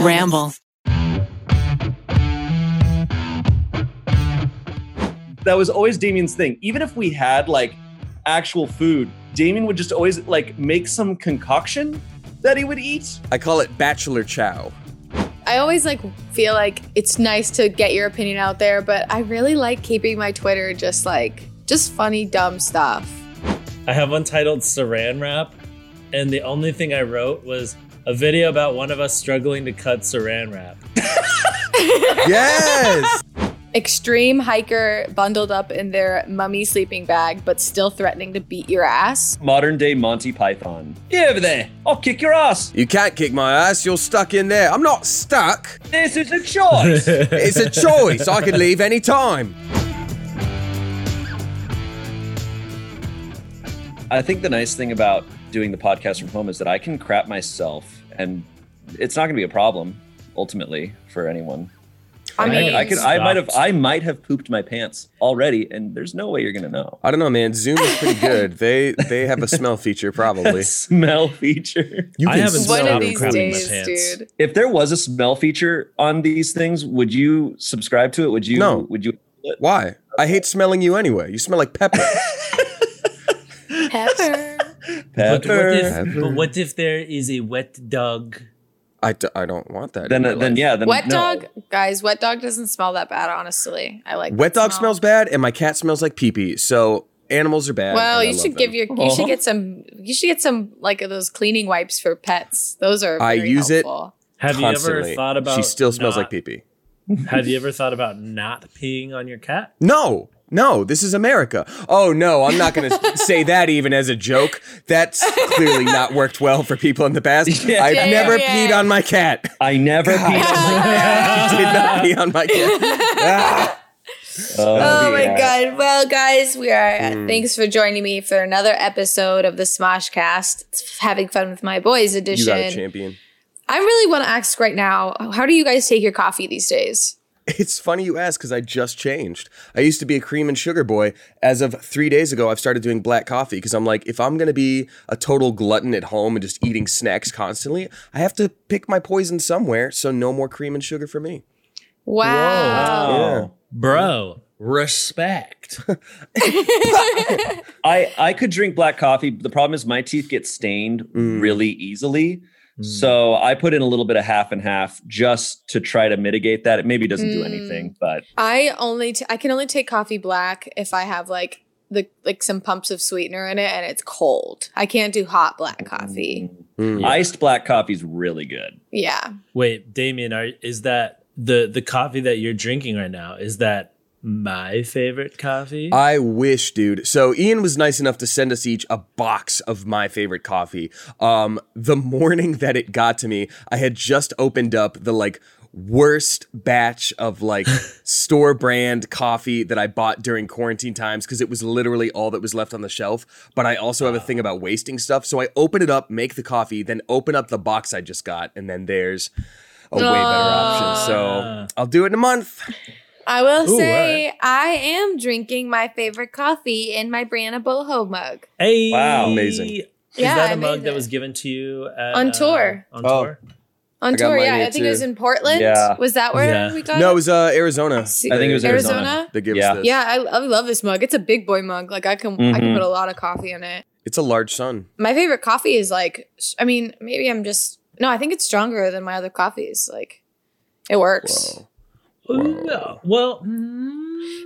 Ramble. That was always Damien's thing. Even if we had like actual food, Damien would just always like make some concoction that he would eat. I call it bachelor chow. I always like feel like it's nice to get your opinion out there, but I really like keeping my Twitter just like just funny dumb stuff. I have one titled Saran Wrap, and the only thing I wrote was a video about one of us struggling to cut Saran Wrap. Yes. Extreme hiker bundled up in their mummy sleeping bag, but still threatening to beat your ass. Modern day Monty Python. Get over there. I'll kick your ass. you can't kick my ass. You're stuck in there. I'm not stuck. This is a choice. It's a choice. I could leave any time. I think the nice thing about doing the podcast from home is that I can crap myself and it's not going to be a problem ultimately for anyone. I mean, I could I might have, I might have pooped my pants already and there's no way you're going to know. I don't know, man. Zoom is pretty good. They they have a smell feature probably. smell feature. You I can haven't smell one Stop of them these crapping my pants. dude. If there was a smell feature on these things, would you subscribe to it? Would you No. would you Why? I hate smelling you anyway. You smell like pepper. Pepper. But what, if, Pepper. but what if there is a wet dog? I, d- I don't want that. then in my uh, then life. yeah, then wet no. dog, guys. Wet dog doesn't smell that bad, honestly. I like Wet that dog smell. smells bad, and my cat smells like pee pee. So animals are bad. Well, and I you love should give them. your you should get some you should get some like those cleaning wipes for pets. Those are I very use it helpful. Have constantly. you ever thought about? She still smells not- like pee pee. Have you ever thought about not peeing on your cat? No, no, this is America. Oh no, I'm not going to say that even as a joke. That's clearly not worked well for people in the past. Yeah. I've Yeah, never yeah. peed on my cat. I never peed on my cat. Did not pee on my cat. Ah. Oh my god. Well, guys, we are Hmm. thanks for joining me for another episode of the Smoshcast. It's having fun with my boys edition. You edition. got a champion. I really want to ask right now, how do you guys take your coffee these days? It's funny you ask because I just changed. I used to be a cream and sugar boy. As of three days ago, I've started doing black coffee because I'm like, if I'm going to be a total glutton at home and just eating snacks constantly, I have to pick my poison somewhere. So no more cream and sugar for me. Wow. Yeah. Bro, respect. I I could drink black coffee. but The problem is my teeth get stained Mm. really easily. So I put in a little bit of half and half just to try to mitigate that. It maybe doesn't do Mm. anything, but I only t- I can only take coffee black if I have like the like some pumps of sweetener in it and it's cold. I can't do hot black coffee. Mm. iced black coffee is really good. Yeah. Wait, Damien, are is that the the coffee that you're drinking right now? Is that my favorite coffee? I wish, dude. So Ian was nice enough to send us each a box of my favorite coffee. Um, the morning that it got to me, I had just opened up the like worst batch of like store brand coffee that I bought during quarantine times because it was literally all that was left on the shelf. But I also have a thing about wasting stuff. So I open it up, make the coffee, then open up the box I just got, and then there's a way better option. So I'll do it in a month. I will Ooh, say I am drinking my favorite coffee in my Brianna Boho mug. hey, Wow. Amazing. Is Yeah, that I a mug made that it. was given to you at, On uh, tour. on Oh. tour. On I tour, yeah. I think it was in Portland. Yeah. Was that where Yeah. we got No, it? it was uh, Arizona. I think it was Arizona. Arizona. That gives Yeah. this. Yeah, I, I love this mug. It's a big boy mug. Like I can I can Mhm. put a lot of coffee in it. It's a large sun. My favorite coffee is like I mean, maybe I'm just no, I think it's stronger than my other coffees. Like it works. Whoa. Ooh, no. Well,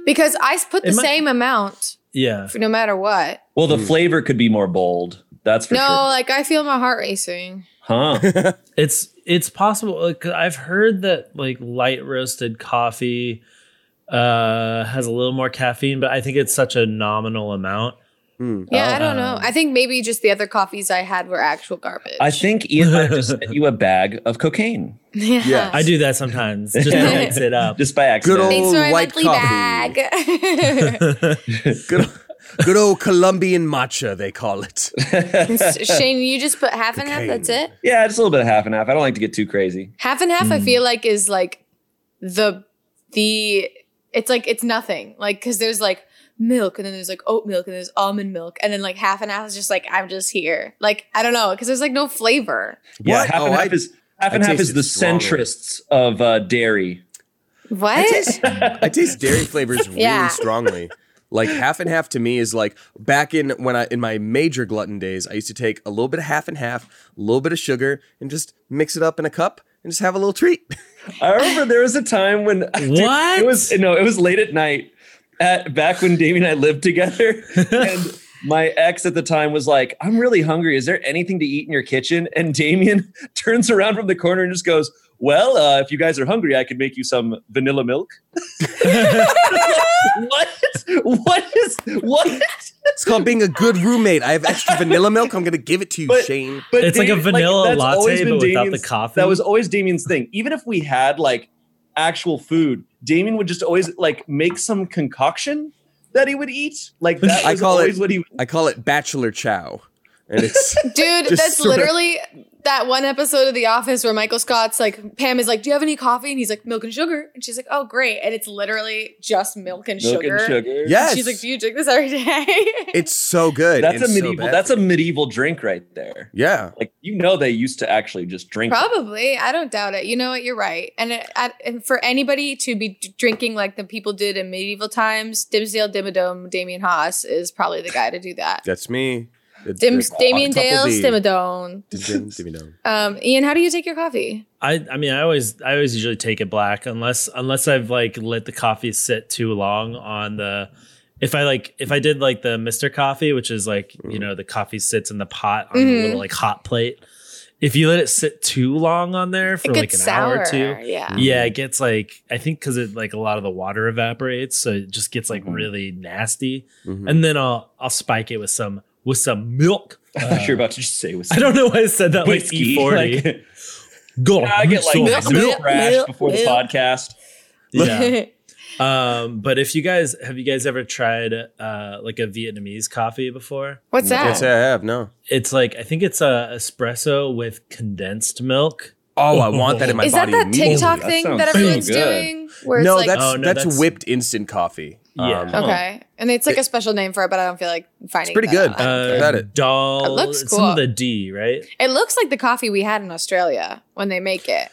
Because I put the It might- same amount yeah. for no matter what. Well, the Mm. flavor could be more bold. That's for no, sure. like I feel my heart racing. Huh? It's it's possible. Like, I've heard that like light roasted coffee uh has a little more caffeine, but I think it's such a nominal amount. Mm. Yeah, Oh. I don't know. I think maybe just the other coffees I had were actual garbage. I think Ian just sent you a bag of cocaine yeah. Yeah. I do that sometimes just to mix it up. just by Good accident. old Thanks for my white monthly coffee. bag. Good, good old Colombian matcha, they call it. Shayne, you just put half and half. That's it. yeah, just a little bit of half and half. I don't like to get too crazy. Half and half. I feel like is like the the. It's like it's nothing. Like because there's like milk and then there's like oat milk and there's almond milk and then like half and half is just like I'm just here. Like I don't know because there's like no flavor. Yeah, What? half and Oh, half I- is Half and half is the stronger. centrists of uh, dairy. What? I taste, I taste dairy flavors really Yeah. strongly. Like half and half to me is like back in when I in my major glutton days, I used to take a little bit of half and half, a little bit of sugar, and just mix it up in a cup and just have a little treat. I remember there was a time when dude, What? it was no, it was late at night at back when Damien and I lived together, and my ex at the time was like, "I'm really hungry. Is there anything to eat in your kitchen?" And Damien turns around from the corner and just goes, "Well, uh, if you guys are hungry, I could make you some vanilla milk." what? What is what? It's called being a good roommate. I have extra vanilla milk. I'm gonna give it to you, But- Shayne. But It's like a vanilla that's latte, always been but without the coffee? That was always Damien's thing. Even if we had like actual food, Damien would just always like make some concoction that he would eat. Like that I call always it- what he. I call it bachelor chow, and it's Dude, that's sorta- literally that one episode of The Office where Michael Scott's like, Pam is like, Do you have any coffee? And he's like, Milk and sugar. And she's like, Oh, great. And it's literally just milk and Milk sugar. and sugar. yes, She's like, Do you drink this every day? it's so good. that's a and so medieval. that's a medieval drink right there. yeah. Like you know, they used to actually just drink. it. Probably. I don't doubt it. You know what? You're right. And, uh, it, I, and for anybody to be drinking like the people did in medieval times, Dimmsdale Dimmadome, Damien Haas is probably the guy to do that. That's me. The- Dim, the Damien Dale D. Dimmadome. Dim, dim. Um, Ian, how do you take your coffee? I I mean I always I always usually take it black unless unless I've like let the coffee sit too long on the if I like if I did like the Mr. Coffee, which is like, you know, the coffee sits in the pot on Mhm. a little like hot plate. If you let it sit too long on there for like an sour. hour or two, Yeah. yeah, it gets like I think because it like a lot of the water evaporates, so it just gets like Mhm. really nasty. Mhm. And then I'll I'll spike it with some with some milk. I thought you were about to just say with I don't know why I said that like whiskey. E40. Like, Go. I get like so Milk, some milk, trash milk, before the podcast. yeah. Um, but if you guys have you guys ever tried uh like a Vietnamese coffee before? What's Can't that? say I have. No. It's like I think it's a espresso with condensed milk. Oh, I want that in my Is that body. that immediately. TikTok thing sounds that everyone's good. doing? Where it's No, like, that's Oh, no, that's, that's- whipped instant coffee. Yeah. Um, okay. And it's like a special name for it, but I don't feel like finding pretty that good. out. I don't Uh, care. Got it. Doll. It looks it's some of cool. the D, right? it looks like the coffee we had in Australia when they make it.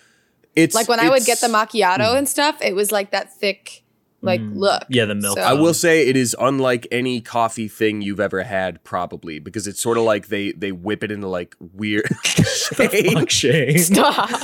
it's Like when I would get the it's- macchiato and stuff, it was like that thick, like Mm. look. Yeah, the milk. So- I will say it is unlike any coffee thing you've ever had, probably because it's sort of like they they whip it into like weird. Shayne. Fuck Shayne. Stop.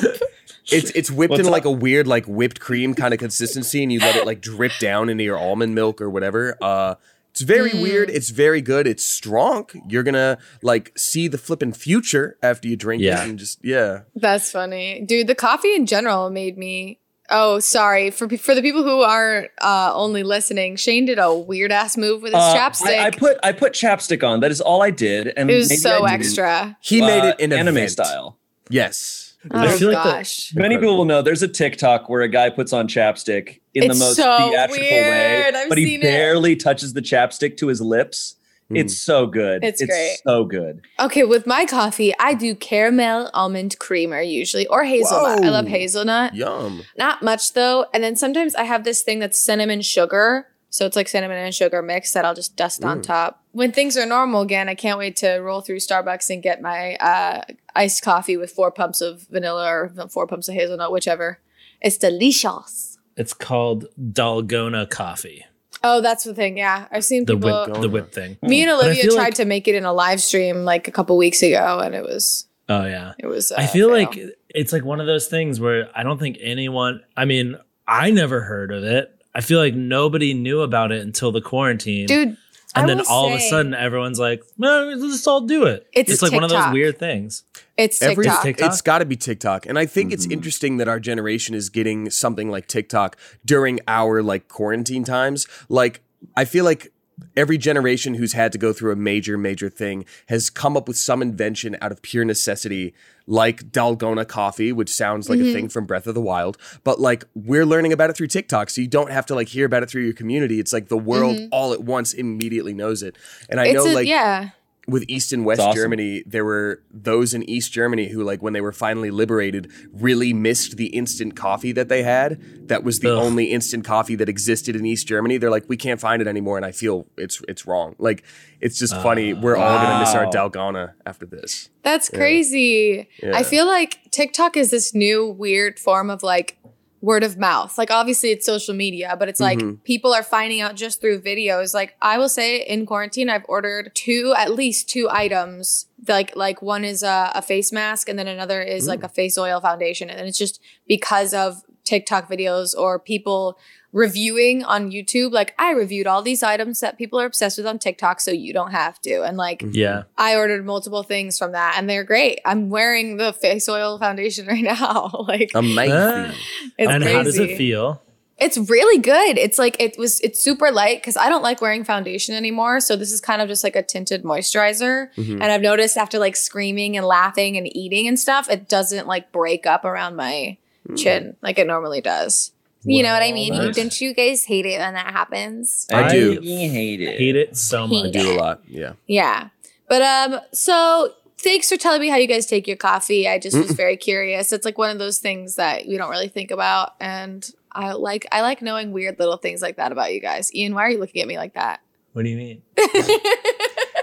It's it's whipped What's into up? like a weird like whipped cream kind of consistency, and you let it like drip down into your almond milk or whatever. Uh, it's very Mm. weird. It's very good. It's strong. You're gonna like see the flipping future after you drink Yeah. it, and just yeah. That's funny, dude. The coffee in general made me. Oh, sorry for for the people who are uh, only listening. Shayne did a weird ass move with his Uh, chapstick. I, I put I put chapstick on. That is all I did, and it was maybe so I didn't, extra. He uh, made it in anime event. style. Yes. Oh I feel like the- Many people will know there's a TikTok where a guy puts on chapstick in It's the most so theatrical way. I've but he seen it. barely touches the chapstick to his lips. Mm. It's so good. It's great. so good. Okay, with my coffee, I do caramel almond creamer usually, or hazelnut. I love hazelnut. Yum. Not much though. And then sometimes I have this thing that's cinnamon sugar. So it's like cinnamon and sugar mix that I'll just dust on Mm. top. When things are normal again, I can't wait to roll through Starbucks and get my uh, iced coffee with four pumps of vanilla or four pumps of hazelnut, whichever. It's delicious. It's called Dalgona coffee. Oh, that's the thing. Yeah, I've seen The people. whip, the whip thing. Me and Olivia tried like- to make it in a live stream like a couple weeks ago, and it was Oh yeah. it was. Uh, I feel fail. like it's like one of those things where I don't think anyone. I mean, I never heard of it. I feel like nobody knew about it until the quarantine, dude. I and then will all of a sudden, everyone's like, "Well, let's all do it." It's like one of those weird things. it's Every, TikTok. TikTok? It's got to be TikTok, and I think it's Mhm. interesting that our generation is getting something like TikTok during our like quarantine times. Like, I feel like every generation who's had to go through a major, major thing has come up with some invention out of pure necessity, like Dalgona coffee, which sounds like a Mhm. thing from Breath of the Wild. But like, we're learning about it through TikTok, so you don't have to like hear about it through your community. It's like the world Mhm. all at once immediately knows it. And I it's know a, like yeah. With East and West awesome. Germany, there were those in East Germany who, like, when they were finally liberated, really missed the instant coffee that they had. That was the Ugh. only instant coffee that existed in East Germany. They're like, we can't find it anymore, and I feel it's it's wrong. Like, it's just funny. Ah. We're all gonna miss our Wow. Dalgona after this. That's crazy. Yeah. I feel like TikTok is this new weird form of like word of mouth. Like obviously it's social media, but it's like Mhm. people are finding out just through videos. Like I will say in quarantine I've ordered two at least two items. Like like one is a, a face mask and then another is like a face oil foundation and it's just because of TikTok videos or people reviewing on YouTube like I reviewed all these items that people are obsessed with on TikTok so you don't have to. And like Yeah. I ordered multiple things from that and they're great. I'm wearing the face oil foundation right now. like Amazing. It's and crazy. how does it feel? It's really good. It's like it was it's super light cuz I don't like wearing foundation anymore, so this is kind of just like a tinted moisturizer. Mhm. And I've noticed after like screaming and laughing and eating and stuff, it doesn't like break up around my chin like it normally does. You know what I mean? nice. Don't you guys hate it when that happens? I do. fucking hate it. Hate it so Hate I much. do a lot. Yeah. Yeah. But um so thanks for telling me how you guys take your coffee. I just was very curious. It's like one of those things that we don't really think about and I like I like knowing weird little things like that about you guys. Ian, why are you looking at me like that? What do you mean?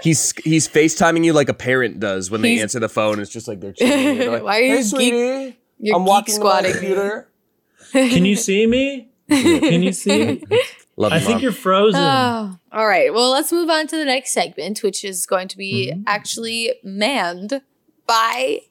He's he's FaceTiming you like a parent does when they He's- answer the phone. It's just like they're chilling. They're like, Why are you hey, geek- sweetie, You're I'm geek walking to my squatting. computer. Can you see me? Can you see me? Love I you, think Mom. you're frozen. Oh, all right. Well, let's move on to the next segment, which is going to be Mhm. actually manned by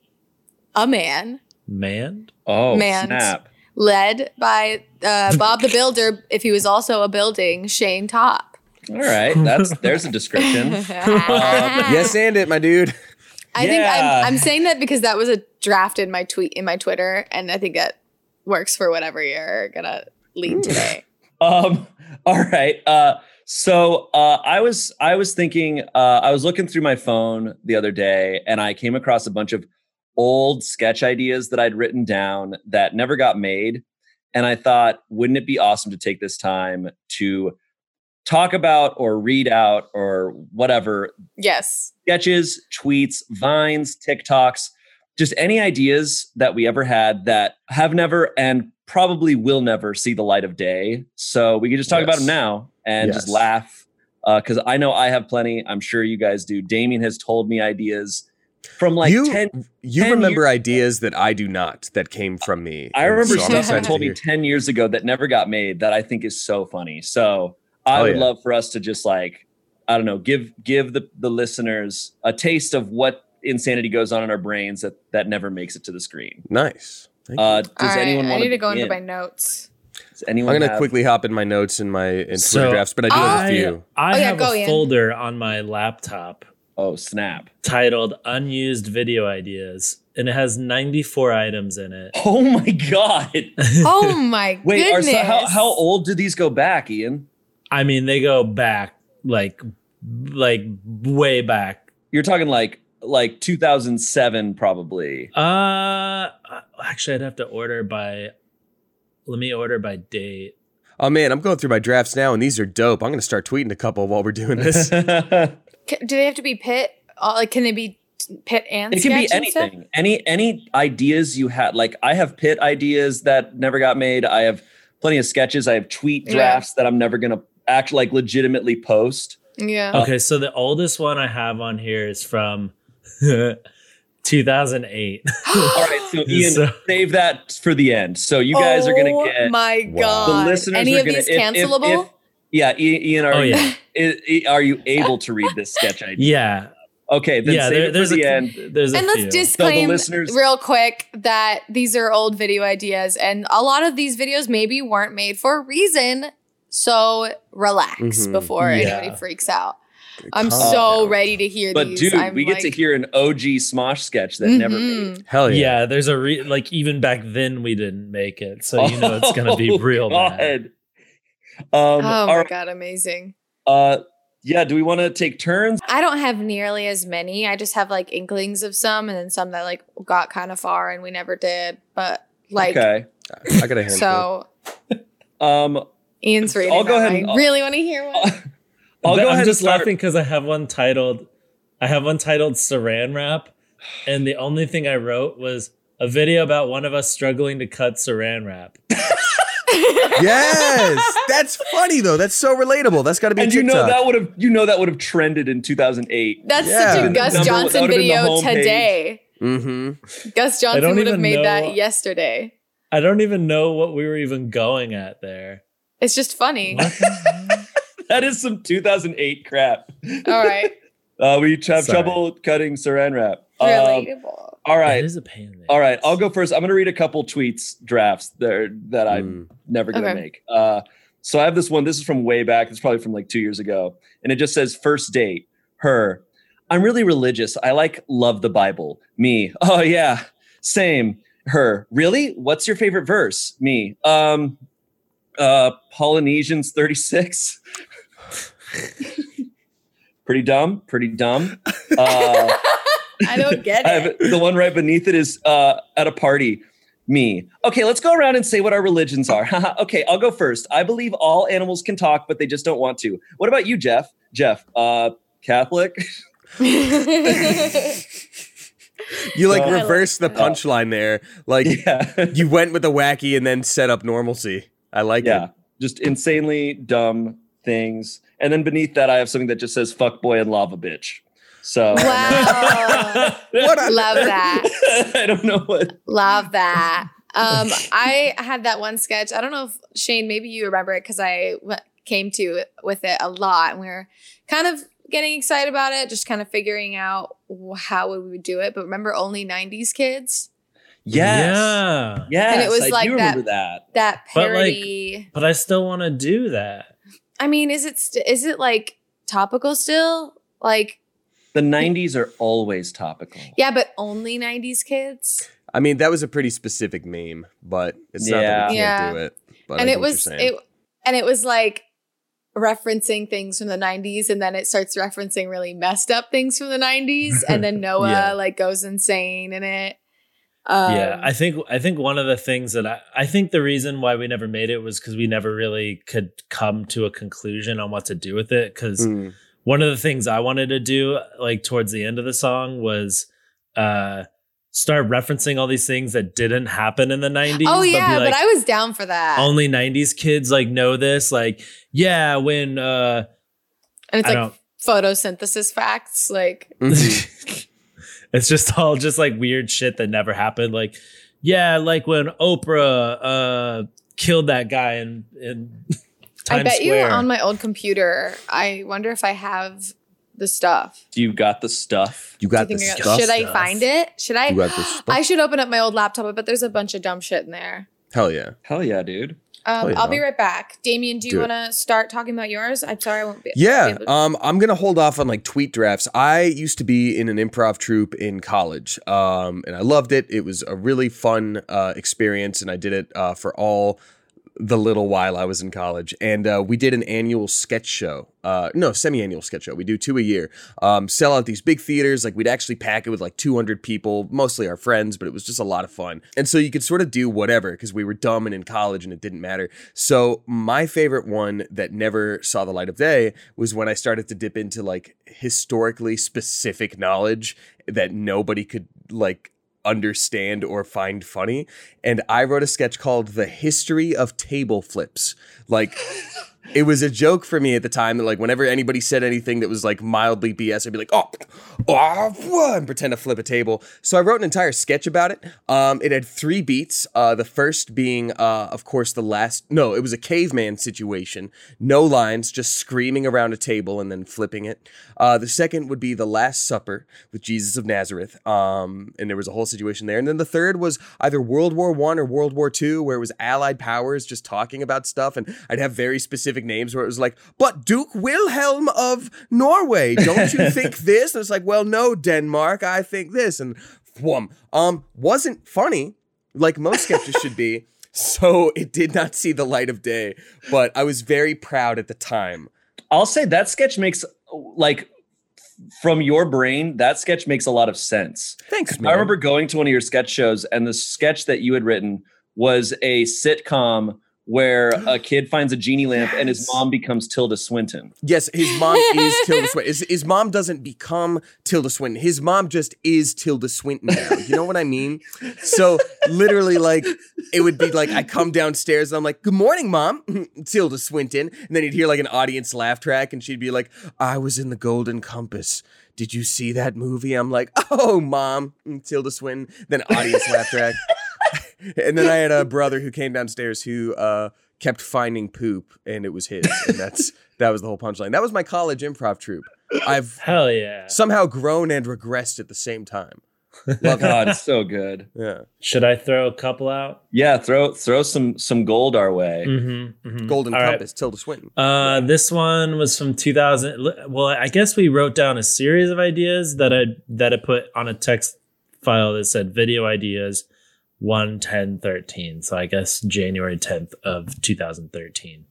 a man, Man. Oh, Man. snap. led by uh, Bob the Builder, if he was also a building, Shayne Topp. All right. That's there's a description. yes, and it, my dude. I think I'm, I'm saying that because that was a draft in my tweet in my Twitter, and I think that works for whatever you're gonna lead today. Um, all right. Uh, so uh, I was I was thinking uh, I was looking through my phone the other day, and I came across a bunch of old sketch ideas that I'd written down that never got made, and I thought, wouldn't it be awesome to take this time to talk about or read out or whatever Yes. sketches, tweets, vines, TikToks, just any ideas that we ever had that have never and probably will never see the light of day. So we can just talk about them now and just laugh. Uh, because I know I have plenty. I'm sure you guys do. Damien has told me ideas from like You- 10. You 10 remember ideas that I do not that came from me. I remember so stuff you told to me 10 years ago that never got made that I think is so funny. So I Oh, would yeah. love for us to just like, I don't know, give give the, the listeners a taste of what insanity goes on in our brains that that never makes it to the screen. Nice. Thank you. Uh, does All right. anyone I want need to go into begin? my notes. Does anyone I'm gonna have- quickly hop in my notes in my in Twitter So, drafts, but I do have a few. I Oh, yeah, have go, a Ian. folder on my laptop Oh snap! titled Unused Video Ideas, and it has 94 items in it. Oh my god! Oh my God. Wait, are goodness! so, how how old do these go back, Ian? I mean, they go back like like way back. You're talking like like 2007, probably. Uh actually I'd have to order by let me order by date. Oh man, I'm going through my drafts now, and these are dope. I'm gonna start tweeting a couple while we're doing this. do they have to be pit? Uh, like, can they be pit and it can be sketch stuff? anything. Any any ideas you had? Like I have pit ideas that never got made. I have plenty of sketches. I have tweet Yeah. drafts that I'm never gonna act like legitimately post. Yeah. Okay, so the oldest one I have on here is from 2008. All right, so Ian, So- save that for the end. So you guys are gonna Oh get my Wow. god! the listeners Any are of gonna these if- if- cancelable? if- yeah, Ian, are Oh, you yeah. i- i- are you able to read this sketch idea? yeah. Okay, then Yeah, save there, it there's for the end. there's a and let's few. disclaim listeners- real quick that these are old video ideas, and a lot of these videos maybe weren't made for a reason. So relax Mhm. before Yeah. anybody freaks out. I'm Calm so down. ready to hear But these. dude, I'm we get to hear an OG Smosh sketch that never mhm. made. Hell yeah. yeah. there's a re- like even back then we didn't make it, so you know it's gonna be Oh, real bad. God. Um, Oh my right, god, amazing. uh, yeah. Do we want to take turns? I don't have nearly as many. I just have like inklings of some, and then some that like got kind of far and we never did. But like, okay. I got a handful. so Um, Ian's reading. I'll go ahead and- I really want to hear one. I'll But go I'm ahead just and start. laughing because I have one titled I have one titled Saran Wrap, and the only thing I wrote was a video about one of us struggling to cut Saran Wrap. yes, that's funny though. That's so relatable. That's got to be. and a you know that would have you know that would have trended in 2008. That's Yeah. such a Gus number- Johnson would've been the video today. Mm-hmm. Gus Johnson would have made know- that yesterday. I don't even know what we were even going at there. It's just funny. That is some 2008 crap. All right. Uh, we have Sorry. trouble cutting Saran wrap. Um, Relatable. all It right, is a pain. in the all right. I'll go first. I'm going to read a couple tweets drafts there that I'm Mm. never going to Okay. make. Uh, so I have this one. This is from way back. It's probably from like two years ago, and it just says first date. Her. I'm really religious. I like love the Bible. Me. Oh yeah, same. Her. Really? What's your favorite verse? Me. Um. Uh. Polynesians 36. pretty dumb. Pretty dumb. Uh, I don't get I have it. the one right beneath it is uh, at a party. Me. Okay, let's go around and say what our religions are. okay, I'll go first. I believe all animals can talk, but they just don't want to. What about you, Jeff? Jeff, uh, Catholic. You like So- reversed the punchline there. Like yeah, you went with the wacky and then set up normalcy. I like yeah. it. Just insanely dumb things. And then beneath that, I have something that just says "fuck boy" and "lava bitch." So wow. What a- Love that. I don't know what. Love that. Um, I had that one sketch. I don't know if Shayne, maybe you remember it because I w- came to it with it a lot, and we were kind of getting excited about it, just kind of figuring out wh- how we would do it. But remember, only '90s kids. Yes. Yeah. Yes. And it was I like do remember that. That But, like, parody. But I still want to do that. I mean, is it st- is it like topical still? Like, The '90s are always topical. yeah, but only '90s kids. I mean, that was a pretty specific meme, but it's not that Yeah. we can't Yeah. do it. But and I it was it and it was like referencing things from the 90s and then it starts referencing really messed up things from the 90s and then noah Yeah. like goes insane in it um, yeah, I think I think one of the things that I I think the reason why we never made it was because we never really could come to a conclusion on what to do with it. Because Mm. one of the things I wanted to do, like towards the end of the song, was uh start referencing all these things that didn't happen in the '90s. oh yeah but like, i was down for that only '90s kids like know this. Like, yeah, when uh and it's I like photosynthesis facts like. it's just all just like weird shit that never happened. Like, yeah, like when Oprah uh killed that guy in in Times i bet Square. you on my old computer i wonder if i have the stuff Do you got the stuff? You got you the think I- stuff. should i find it should i You got the stuff. i should open up my old laptop but there's a bunch of dumb shit in there Hell yeah. Hell yeah, dude. Um, Oh, I'll be right back. Damien, do you want to start talking about yours? I'm sorry, I won't be. be Yeah, to- um, I'm gonna hold off on like tweet drafts. I used to be in an improv troupe in college, um, and I loved it. It was a really fun uh, experience, and I did it uh, for all the little while I was in college. And uh, we did an annual sketch show. Uh, no, semi-annual sketch show. We do two a year. Um, sell out these big theaters. Like we'd actually pack it with like 200 people, mostly our friends, but it was just a lot of fun. And so you could sort of do whatever because we were dumb and in college and it didn't matter. So my favorite one that never saw the light of day was when I started to dip into like historically specific knowledge that nobody could like understand or find funny. And I wrote a sketch called The History of Table Flips. Like, it was a joke for me at the time that, like, whenever anybody said anything that was like mildly BS, I'd be like, oh, oh, and pretend to flip a table. So I wrote an entire sketch about it. Um, it had three beats. Uh, the first being, uh, of course, the last. No, it was a caveman situation. No lines, just screaming around a table and then flipping it. Uh, the second would be the Last Supper with Jesus of Nazareth. Um, and there was a whole situation there. And then the third was either World War One or World War Two, where it was Allied powers just talking about stuff. And I'd have very specific names where it was like, but Duke Wilhelm of Norway, don't you think this? And it's like, well, no, Denmark, I think this. And whum. Um, wasn't funny, like most sketches should be. So it did not see the light of day, but I was very proud at the time. I'll say that sketch makes like from your brain, that sketch makes a lot of sense. Thanks, man. I remember going to one of your sketch shows, and the sketch that you had written was a sitcom where a kid finds a genie lamp and his mom becomes Tilda Swinton. Yes, his mom is Tilda Swinton. His, his mom doesn't become Tilda Swinton. His mom just is Tilda Swinton now. You know what I mean? So literally, like, it would be like I come downstairs and I'm like, "Good morning, mom, Tilda Swinton," and then you'd hear like an audience laugh track, and she'd be like, "I was in the Golden Compass." Did you see that movie? I'm like, oh, mom, mm, Tilda Swinton. Then audience laugh track. and then I had a brother who came downstairs who uh, kept finding poop, and it was his. And that's that was the whole punchline. That was my college improv troupe. I've Hell yeah. somehow grown and regressed at the same time. Oh God, it's so good. Yeah, Should I throw a couple out? Yeah, throw throw some some gold our way. Mm-hmm, Golden All right. Compass, Tilda Swinton. Uh, this one was from 2000. Well, I guess we wrote down a series of ideas that I that I put on a text file that said video ideas 1 10 13. So I guess January 10th of 2013.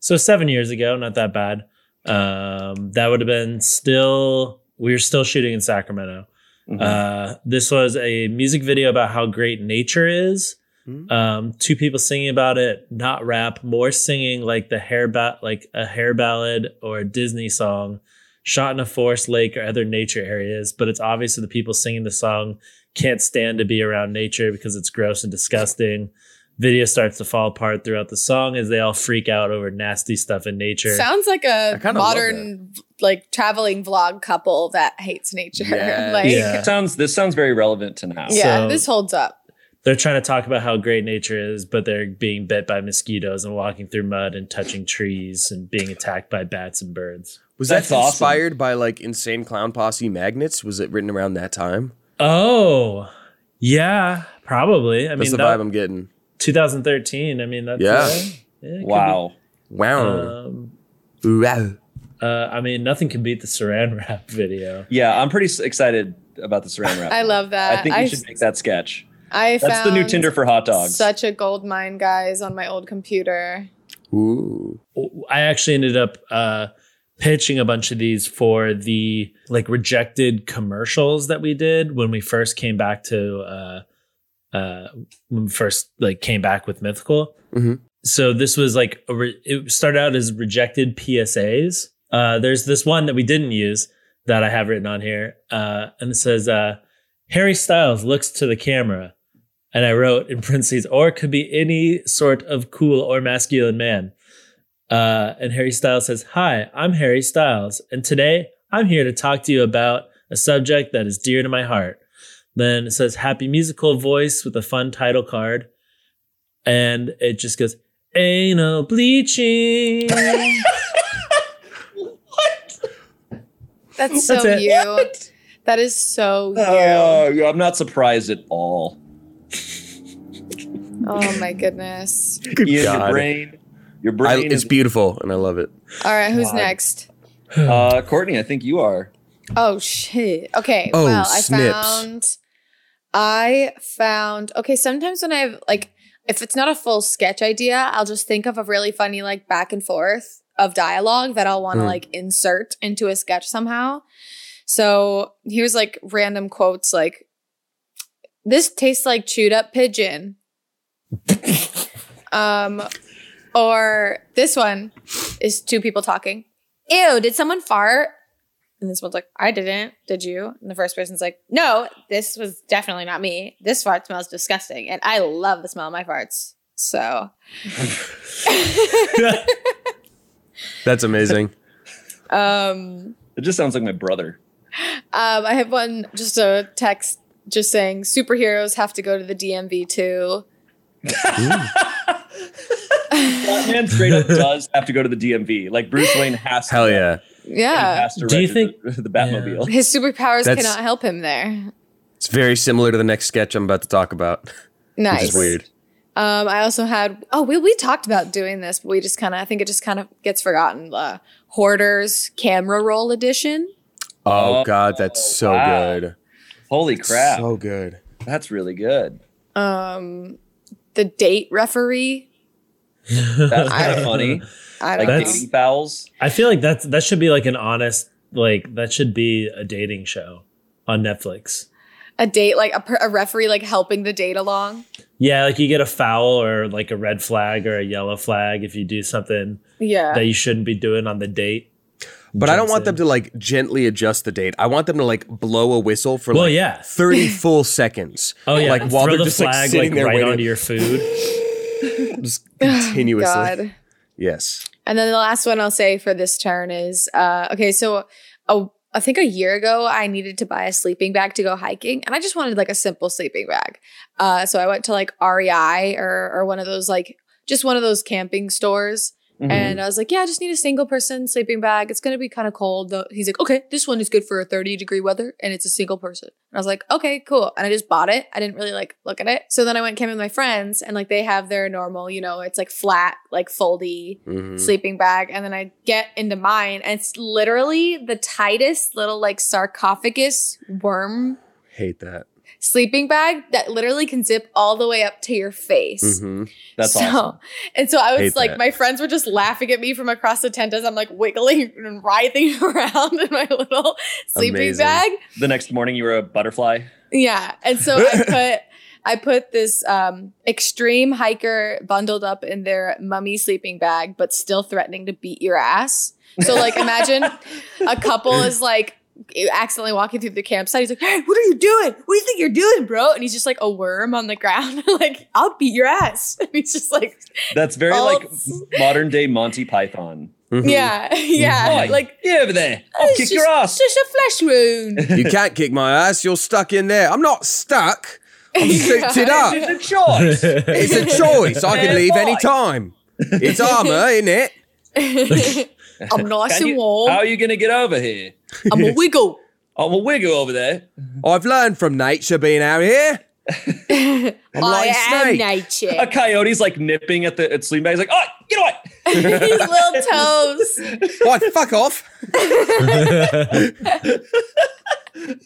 So seven years ago, not that bad. Um, that would have been still we were still shooting in Sacramento. Mhm. Uh, this was a music video about how great nature is. Mhm. Um, two people singing about it, not rap, more singing like the hair ba- like a hair ballad or a Disney song, shot in a forest, lake, or other nature areas. But it's obvious that the people singing the song can't stand to be around nature because it's gross and disgusting. Video starts to fall apart throughout the song as they all freak out over nasty stuff in nature. Sounds like a modern like traveling vlog couple that hates nature. Yeah. like Yeah. It sounds this sounds very relevant to now. yeah, So- this holds up. they're trying to talk about how great nature is, but they're being bit by mosquitoes and walking through mud and touching trees and being attacked by bats and birds. Was That's that awesome. inspired by like Insane Clown Posse magnets? Was it written around that time? Oh, yeah, probably. I That's mean, the that- vibe I'm getting. 2013. I mean, that's Yeah. yeah, it could Wow. Wow. Um, wow. uh, I mean, nothing can beat the Saran wrap video. Yeah, I'm pretty s- excited about the saran wrap. I love that. I think we I, should make that sketch. I That's the new Tinder for hot dogs. Such a gold mine, guys, on my old computer. Ooh. I actually ended up uh, pitching a bunch of these for the like rejected commercials that we did when we first came back to uh, uh, when we first like came back with Mythical. Mhm. So this was like a re- it started out as rejected PSAs. Uh, there's this one that we didn't use that I have written on here, uh, and it says uh, Harry Styles looks to the camera. And I wrote in parentheses, or it could be any sort of cool or masculine man. Uh, and Harry Styles says, Hi, I'm Harry Styles. And today I'm here to talk to you about a subject that is dear to my heart. Then it says, Happy musical voice with a fun title card. And it just goes, Anal bleaching. What? That's so That's it. you. That is so you. Oh, I'm not surprised at all. oh my goodness. Good Ian, God. your brain, your I, brain it's is. beautiful and I love it. All right, who's God. next? Uh, Courtney, I think you are. Oh shit. Okay. Oh, well, I snips. found I found okay, sometimes when I have like if it's not a full sketch idea, I'll just think of a really funny like back and forth of dialogue that I'll want to Hmm. like insert into a sketch somehow. So, here's like random quotes like this tastes like chewed up pigeon. um or this one is two people talking. Ew, did someone fart? And this one's like, I didn't. Did you? And the first person's like, No, this was definitely not me. This fart smells disgusting. And I love the smell of my farts. So That's amazing. um It just sounds like my brother. um I have one just a text just saying superheroes have to go to the DMV too. Batman straight up does have to go to the DMV. Like Bruce Wayne has to. Hell yeah. Yeah. has to Do you think- the, the Batmobile? His superpowers That's- cannot help him there. It's very similar to the next sketch I'm about to talk about, Nice. which is weird. Um, I also had oh we we talked about doing this, but we just kind of I think it just kind of gets forgotten. Uh, Hoarders camera roll edition. Oh, Oh, God, that's so wow. good. Holy crap. So good. That's really good. Um, the date referee. That's kind of funny. I Like don't know. Dating fouls. I feel like that's that should be like an honest like that should be a dating show on Netflix. A date, like a, a referee, like helping the date along. Yeah, like you get a foul or like a red flag or a yellow flag if you do something Yeah. that you shouldn't be doing on the date. But I don't Jumps want them to like gently adjust the date. I want them to like blow a whistle for Well, like yeah. 30 full seconds. Oh yeah, Like while throw they're the just like flag sitting like, there right waiting. onto your food. just continuously. God. Yes. And then the last one I'll say for this turn is uh, okay. So a, I think a year ago I needed to buy a sleeping bag to go hiking, and I just wanted like a simple sleeping bag. Uh, so I went to like REI or or one of those like just one of those camping stores. Mhm. And I was like, yeah, I just need a single person sleeping bag. It's going to be kind of cold. Though. He's like, okay, this one is good for a 30 degree weather and it's a single person. And I was like, okay, cool. And I just bought it. I didn't really like look at it. So then I went camping with my friends and like they have their normal, you know, it's like flat, like foldy Mhm. sleeping bag. And then I get into mine and it's literally the tightest little like sarcophagus worm Hate that. Sleeping bag that literally can zip all the way up to your face. Mhm. That's so, awesome. And so I was Hate like, that. my friends were just laughing at me from across the tent as I'm like wiggling and writhing around in my little sleeping Amazing. bag. The next morning, you were a butterfly. Yeah. And so I put I put this um extreme hiker bundled up in their mummy sleeping bag, but still threatening to beat your ass. So like imagine a couple is like accidentally walking through the campsite. He's like, Hey, what are you doing? What do you think you're doing, bro? And he's just like a worm on the ground. like, I'll beat your ass. And he's just like That's very like modern day Monty Python. Mhm. Yeah, yeah. Oi, Like get over there. I'll it's kick just, your ass. Just a flesh wound. You can't kick my ass. You're stuck in there. I'm not stuck. I'm souped it up. It's a choice. It's a choice. I can leave boy. any time. It's armor, isn't it? I'm nice and you- warm. how are you going to get over here? I'm a wiggle. Oh, I'm a wiggle over there. I've learned from nature being out here. I'm I like a am snake. nature. A coyote's like nipping at the at sleeping bag. He's like, oh, get away. His little toes. Why, fuck off.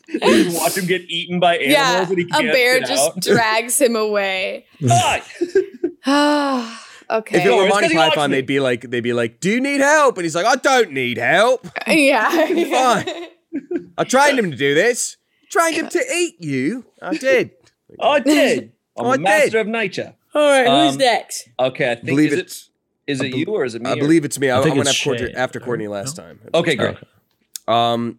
You watch him get eaten by animals Yeah, and he a can't bear get just out. drags him away. Okay. If it were it's 'cause Monty Python, they'd be like, they'd be like, "Do you need help?" And he's like, "I don't need help. yeah. Fine. I trained him to do this. Trained him to eat you. I did. I did. I'm I a did. master of nature. All right, who's Um, next? Okay, I think believe is it. it is it I you or is it me? I or- believe it's me. I, I I think went it's after Courtney, after Courtney last time. Okay, great. Um,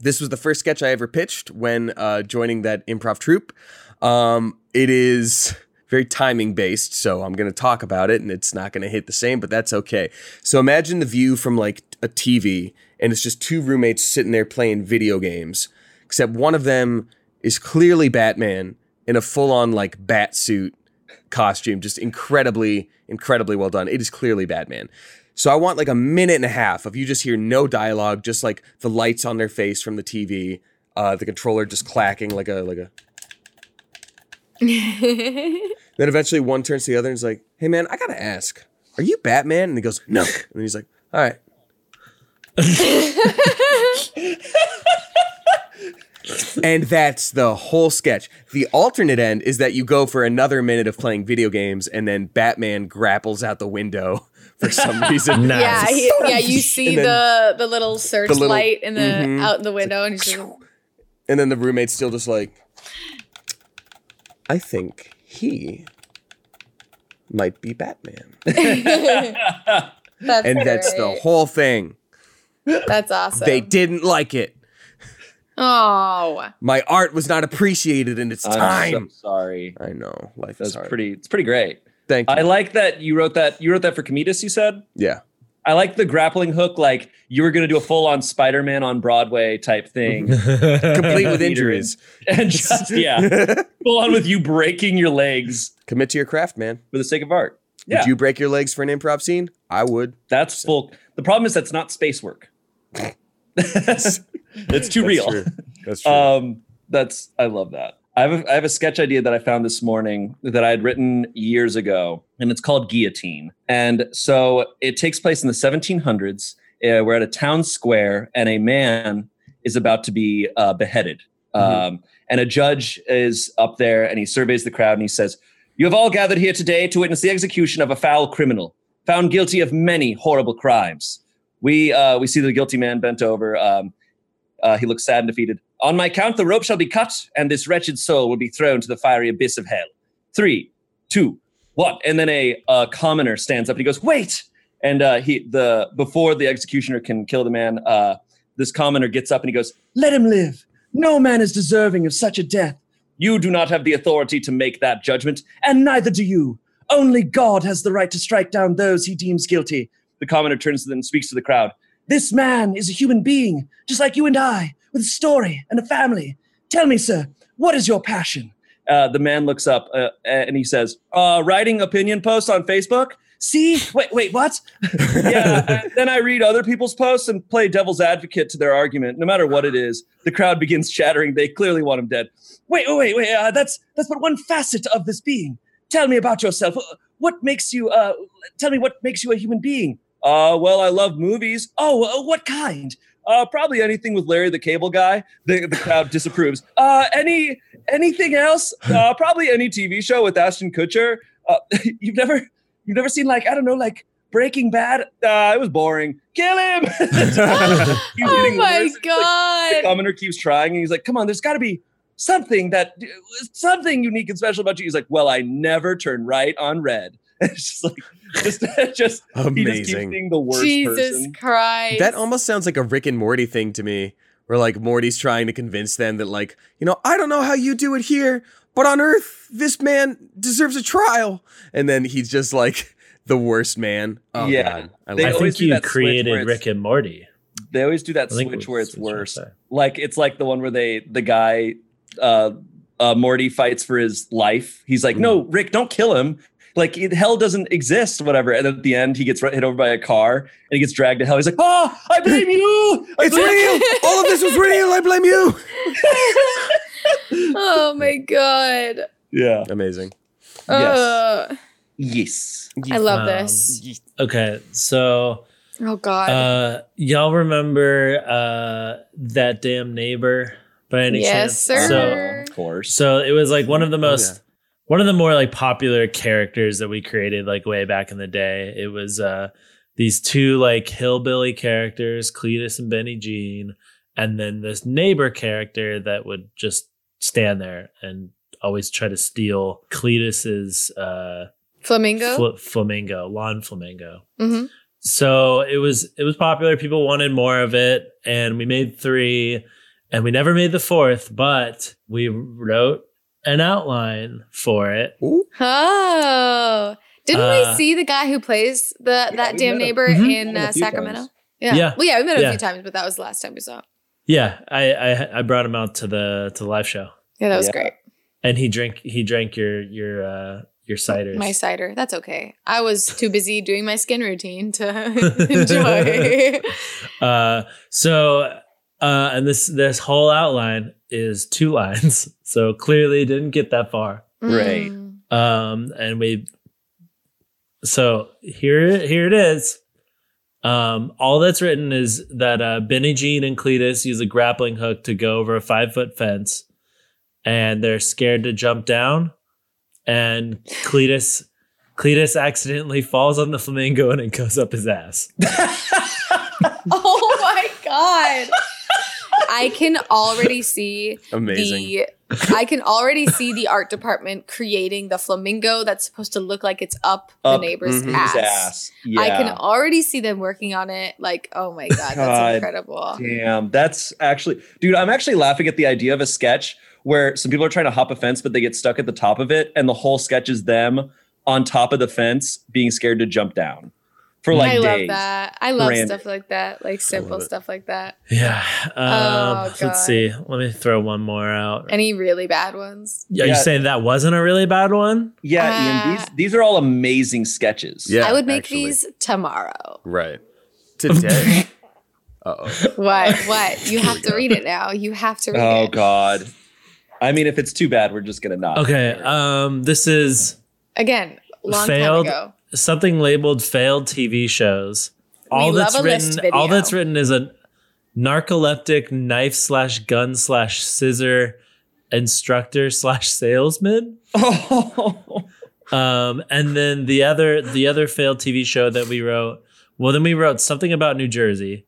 this was the first sketch I ever pitched when uh, joining that improv troupe. Um, it is very timing based, so I'm going to talk about it, and it's not going to hit the same, but that's okay. So imagine the view from like a TV, and it's just two roommates sitting there playing video games, except one of them is clearly Batman in a full on like bat suit costume, just incredibly, incredibly well done. It is clearly Batman. So I want like a minute and a half of you just hear no dialogue, just like the lights on their face from the TV, uh, the controller just clacking like a like a. Then eventually one turns to the other and is like, "Hey man, I gotta ask, are you Batman?" And he goes, "No," and he's like, "All right." and that's the whole sketch. The alternate end is that you go for another minute of playing video games, and then Batman grapples out the window for some reason. Nice. Yeah, he, yeah. You see then- the the little searchlight little- in the Mhm. out in the window, and he's just And then the roommate's still just like, I think he might be Batman. that's And that's the whole thing. That's awesome. They didn't like it. oh, My art was not appreciated in its time. I'm time. so sorry. I know. Life That's is hard. pretty. It's pretty great. Thank you. I like that you wrote that. You wrote that for Cometus. You said. yeah. I like the grappling hook. Like you were going to do a full on Spider Man on Broadway type thing, Complete with injuries. and just yeah, full on with you breaking your legs Commit to your craft, man. for the sake of art. Yeah, Would you break your legs for an improv scene? I would. that's full. The problem is that's not space work. it's too real. True. That's true. Um, that's I love that. I have a, I have a sketch idea that I found this morning that I had written years ago, and it's called Guillotine. And so it takes place in the 1700s. Uh, we're at a town square, and a man is about to be uh, beheaded. Um, and a judge is up there, and he surveys the crowd, and he says, "You have all gathered here today to witness the execution of a foul criminal, found guilty of many horrible crimes." We uh, we see the guilty man bent over. Um, uh, he looks sad and defeated. On my count, the rope shall be cut, and this wretched soul will be thrown to the fiery abyss of hell. Three, two, one. And then a, a commoner stands up and he goes, "Wait!" And uh, he the before the executioner can kill the man, uh, this commoner gets up and he goes, "Let him live. No man is deserving of such a death. You do not have the authority to make that judgment, and neither do you. Only God has the right to strike down those he deems guilty." The commoner turns to them and speaks to the crowd. This man is a human being, just like you and I, with a story and a family. Tell me, sir, what is your passion? Uh, the man looks up uh, and he says, uh, "Writing opinion posts on Facebook." See, wait, wait, what? yeah. then I read other people's posts and play devil's advocate to their argument. No matter what it is, the crowd begins chattering. They clearly want him dead. Wait, wait, wait. Uh, that's that's but one facet of this being. Tell me about yourself. What makes you? Uh, tell me what makes you a human being. Uh, well, I love movies. Oh, uh, what kind? Uh, probably anything with Larry the Cable Guy. The, the crowd disapproves. Uh, any anything else? Uh, probably any TV show with Ashton Kutcher. Uh, you've never you've never seen like I don't know like Breaking Bad. Uh, it was boring. Kill him. Oh my worse. It's like- god. the commoner keeps trying and he's like come on there's got to be something that something unique and special about you he's like well i never turn right on red it's just like just just he just Amazing. the worst Jesus person Christ. That almost sounds like a Rick and Morty thing to me, where like Morty's trying to convince them that like, you know, I don't know how you do it here, but on Earth, this man deserves a trial, and then he's just like the worst man. Oh Yeah. God, I They I think you that switch where created Rick and Morty. they always do that I switch where it's what worse saying. like it's like the one where they the guy uh uh morty fights for his life he's like no rick don't kill him like it, hell doesn't exist whatever and at the end he gets hit over by a car and he gets dragged to hell he's like oh i blame you I It's blame you." real. All of this was real. I blame you. oh my god. yeah Amazing. Yes. Uh, yes I love Um, this. Okay, so Oh god. uh, y'all remember uh, that damn neighbor by any yes, chance? sir. So, of course so it was like one of the most yeah. One of the more like popular characters that we created like way back in the day. It was uh these two like hillbilly characters, Cletus and Benny Jean, and then this neighbor character that would just stand there and always try to steal Cletus's uh Flamingo. fl- flamingo, lawn flamingo. hmm So it was it was popular. People wanted more of it, and we made three, and we never made the fourth, but we wrote an outline for it. Ooh. Oh, didn't Uh, we see the guy who plays the that damn met him. neighbor Mhm. in Met him a uh, Sacramento? times. Yeah. Yeah. Well, yeah, we met him Yeah. a few times, but that was the last time we saw. him. Yeah, I I, I brought him out to the to the live show, Yeah, that was Yeah. great. and he drank he drank your your uh your cider. My cider. That's okay. I was too busy doing my skin routine to enjoy. uh, so uh, and this this whole outline is two lines, so clearly didn't get that far. Right. Mm. um and we so here here it is um all that's written is that uh benny jean and cletus use a grappling hook to go over a five foot fence and they're scared to jump down and cletus cletus accidentally falls on the flamingo and it goes up his ass Oh my god. I can already see Amazing. the I can already see the art department creating the flamingo that's supposed to look like it's up, Up the neighbor's mhm. ass. Ass. Yeah. I can already see them working on it. Like, oh my god, that's God incredible. Damn, that's actually, dude. I'm actually laughing at the idea of a sketch where some people are trying to hop a fence, but they get stuck at the top of it, and the whole sketch is them on top of the fence being scared to jump down for like I love that. I love Random. stuff like that, like simple stuff like that. yeah um Oh, God. let's see let me throw one more out Any really bad ones? are you Yeah. saying that wasn't a really bad one Yeah, Uh, Ian. These these are all amazing sketches. Yeah, I would make actually. these tomorrow. Right. Today. uh oh. What? What? You have to go. read it now. You have to read Oh it. Oh God. I mean, if it's too bad, we're just gonna not. okay um this is Again, long Failed. time ago. Something labeled failed TV shows. All We that's love a list written, all that's written is a narcoleptic knife slash gun slash scissor instructor slash salesman. Oh, Um, and then the other the other failed TV show that we wrote. Well, then we wrote something about New Jersey,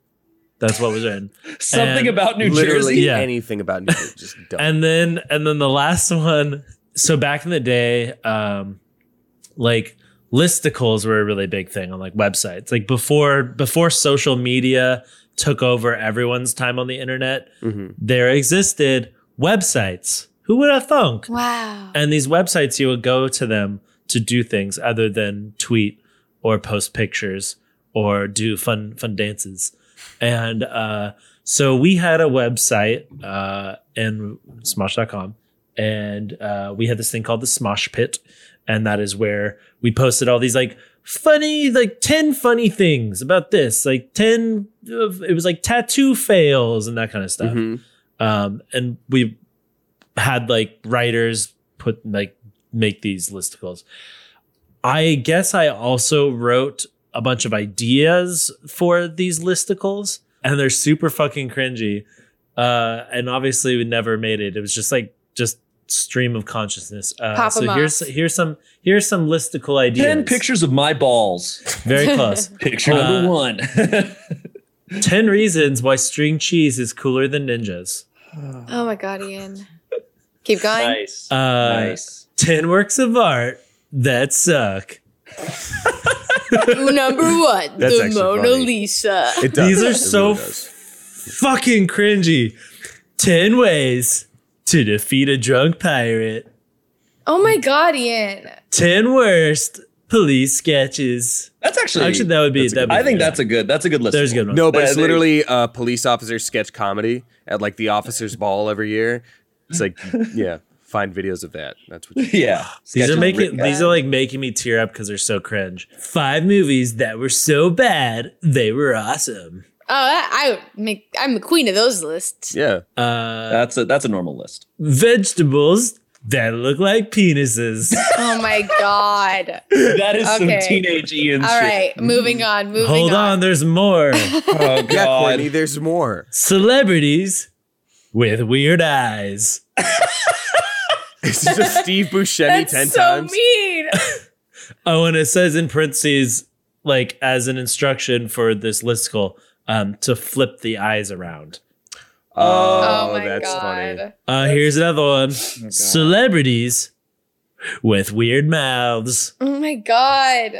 That's what was written. Something And about New Literally Jersey. Yeah. anything about New Jersey. Just don't. and then and then the last one so back in the day um like listicles were a really big thing on like websites. Like before before social media took over everyone's time on the internet Mhm. there existed websites. Who would have thunk? Wow. and these websites you would go to them to do things other than tweet or post pictures or do fun fun dances. And uh, so we had a website uh, in smosh.com and uh, we had this thing called the smosh pit and that is where we posted all these like funny like 10 funny things about this like 10 of- it was like tattoo fails and that kind of stuff Mhm. um, and we had like writers put like make these listicles. I guess I also wrote a bunch of ideas for these listicles, and they're super fucking cringy. Uh, and obviously, we never made it. It was just like just stream of consciousness. Uh, Pop 'em so here's off. here's some here's some listicle ideas. Ten pictures of my balls. very close. Picture Uh, number one. Ten reasons why string cheese is cooler than ninjas. Oh my god, Ian. Keep going. nice. Uh, nice. 10 works of art that suck. Number one, That's the Mona funny. Lisa. It does. These are It so really does. fucking cringy. 10 ways to defeat a drunk pirate. Oh my god, Ian. 10 worst police sketches. That's actually. Actually, that would be. a That'd good be I think that's a good. That's a good list. There's a good one. No, but it's literally a police officer sketch comedy at like the officers ball every year. It's like, yeah, find videos of that. That's what. You yeah, these are of making. Rick These are like making me tear up because they're so cringe. Five movies that were so bad they were awesome. Oh, that, I make. I'm the queen of those lists. yeah, Uh, That's a that's a normal list. vegetables that look like penises. Oh my god. That is Okay. some teenage Ian All shit. right, moving on. Moving Hold on, there's more. Oh god. yeah, Courtney. There's more. Celebrities with weird eyes. This is just Steve Buscemi That's ten so times. mean. Oh, and it says in parentheses, like as an instruction for this listicle, um, to flip the eyes around. Oh, Oh, my that's god. funny. Uh, here's another one. Celebrities with weird mouths. Oh my god.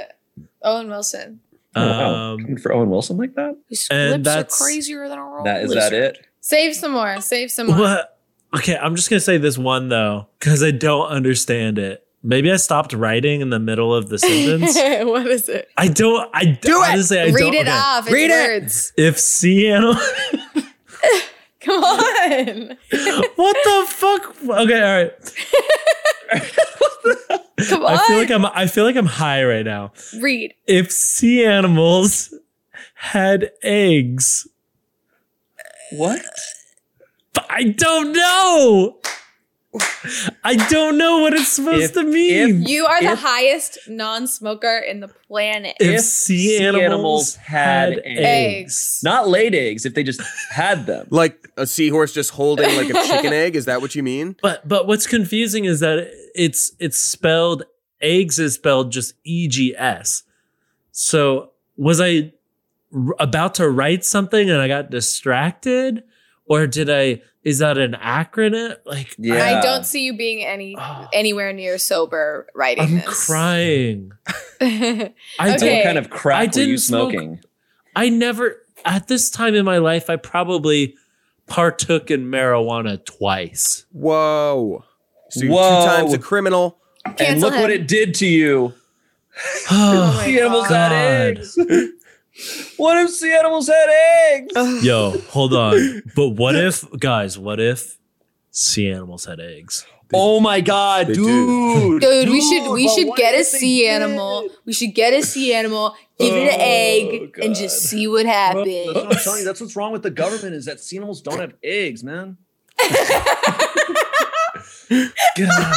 Owen Wilson. Oh, wow. Um, Coming for Owen Wilson like that? His And lips are that's- crazier than a roll. That is that it? Save some more. Save some more. what? Okay, I'm just gonna say this one though, because I don't understand it. Maybe I stopped writing in the middle of the sentence. what is it? I don't. I Do it! honestly, I Read don't. it okay. off. It's Read it. If sea animal. Come on. what the fuck? Okay, all right. Come on. I feel like I'm. I feel like I'm high right now. Read. If sea animals had eggs, What? but I don't know. I don't know what it's supposed If- to mean. If, You are the highest non-smoker in the planet. If, if sea, sea animals, animals had, had eggs. eggs. Not laid eggs if they just had them. Like a seahorse just holding like a chicken egg. Is that what you mean? But but what's confusing is that it's it's spelled eggs is spelled just E G S. So was I r- about to write something and I got distracted, or did I? Is that an acronym? Like Yeah. I don't see you being any Oh. anywhere near sober writing I'm this. crying. I Okay. What did. kind of I crack were didn't you smoke- smoking? I never at this time in my life. I probably partook in marijuana twice. Whoa. So you're Whoa. two times a criminal. and Cancel look what it did to you. Oh, my sea animals God. had eggs. what if sea animals had eggs? Yo, hold on. But what if, guys, what if sea animals had eggs? oh my god, They dude. Dude, we should we should get a sea did? animal. We should get a sea animal, give it an Oh, egg, and just see what happens. That's what happens. I'm telling you. That's what's wrong with the government is that sea animals don't have eggs, man. God.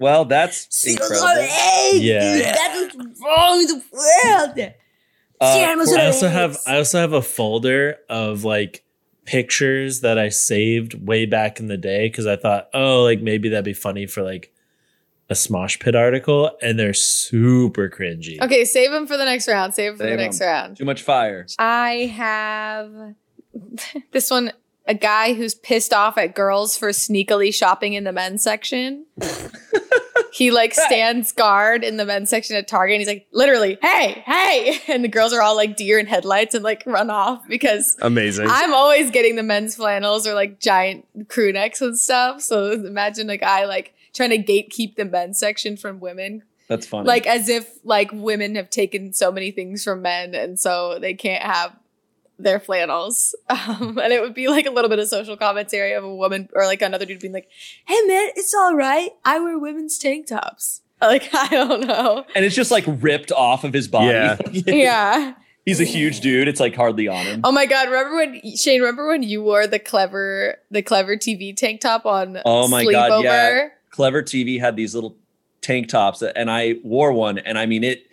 Well, that's incredible. Yeah. That's what's wrong with the world. Uh, Sea I have also have. I also have a folder of like pictures that I saved way back in the day because I thought, oh, like maybe that'd be funny for like a Smosh Pit article, and they're super cringy. Okay, save them for the next round. Save them for Save the next 'em. round. Too much fire. I have this one a guy who's pissed off at girls for sneakily shopping in the men's section. he like stands guard in the men's section at Target and he's like, literally, hey, hey. And the girls are all like deer in headlights and like run off because Amazing. I'm always getting the men's flannels or like giant crew necks and stuff. So imagine a guy like trying to gatekeep the men's section from women That's funny. like as if like women have taken so many things from men and so they can't have their flannels um, and it would be like a little bit of social commentary of a woman or like another dude being like hey man it's all right i wear women's tank tops like i don't know and it's just like ripped off of his body. Yeah. yeah He's a huge dude. It's like hardly on him. oh my god remember when shayne remember when you wore the clever the clever tv tank top on Oh my sleepover God, yeah. Clever TV had these little tank tops, and I wore one, and I mean it.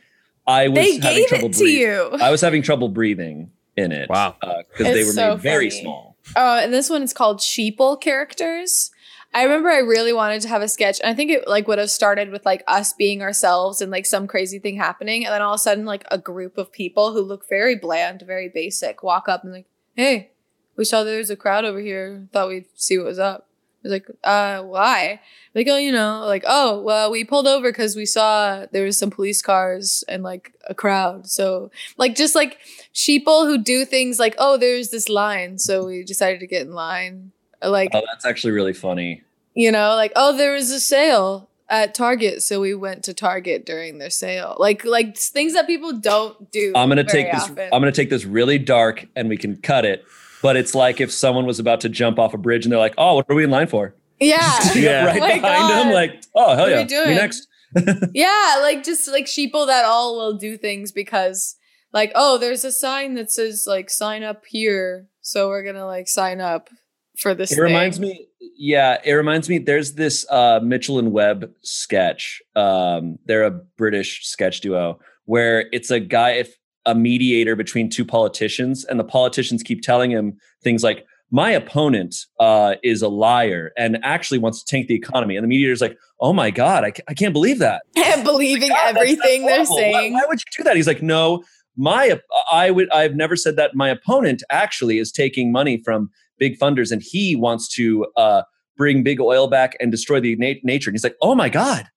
I was they having gave trouble it to breathing. you I was having trouble breathing in it. Wow. Uh, because they were so made very funny. small. Oh, and this one is called Sheeple characters. I remember I really wanted to have a sketch, and I think it like would have started with like us being ourselves and like some crazy thing happening, and then all of a sudden like a group of people who look very bland, very basic, walk up and like, "Hey, we saw there's a crowd over here. Thought we'd see what was up." Was like, "Uh, why?" Like, oh, you know, like, oh, well, we pulled over because we saw there was some police cars and like a crowd. So, like, just like sheeple who do things like, oh, there's this line, so we decided to get in line. Like, Oh, that's actually really funny. you know, like, oh, there was a sale at Target, so we went to Target during their sale. Like, like things that people don't do. I'm gonna take this. often. I'm gonna take this really dark, and we can cut it. But it's like if someone was about to jump off a bridge, and they're like, "Oh, what are we in line for?" yeah, Yeah. right Oh my behind them, like, "Oh, hell What are yeah, we doing? me next." yeah, like just like sheeple that all will do things because, like, oh, there's a sign that says like sign up here, so we're gonna like sign up for this. It reminds me, yeah, it reminds me. There's this uh, Mitchell and Webb sketch. Um, they're a British sketch duo where it's a guy, if a mediator between two politicians, and the politicians keep telling him things like, "My opponent uh, is a liar and actually wants to tank the economy," and the mediator's like, "Oh my god, I, ca- I can't believe that." believing God, everything they're horrible. Why- saying. Why, would you do that? He's like, no, my I would I've never said that. My opponent actually is taking money from big funders, and he wants to uh, bring big oil back and destroy the na- nature. And he's like, oh my god,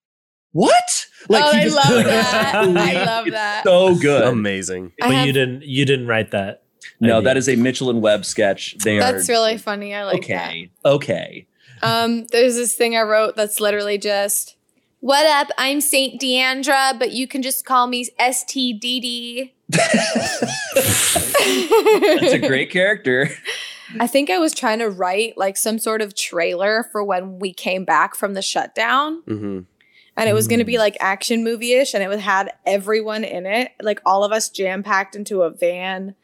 what? Oh, he I just- love that. I love It's that. So good. Amazing. I But have- you didn't you didn't write that. no, idea. that is a Mitchell and Webb sketch. They That's are really funny. I like that. okay. Okay. Um, there's this thing I wrote that's literally just, "What up? I'm Saint Deandra, but you can just call me STDD." That's a great character. I think I was trying to write like some sort of trailer for when we came back from the shutdown. hmm And it was going to Mm. be like action movie ish, and it would had everyone in it, like all of us jam packed into a van.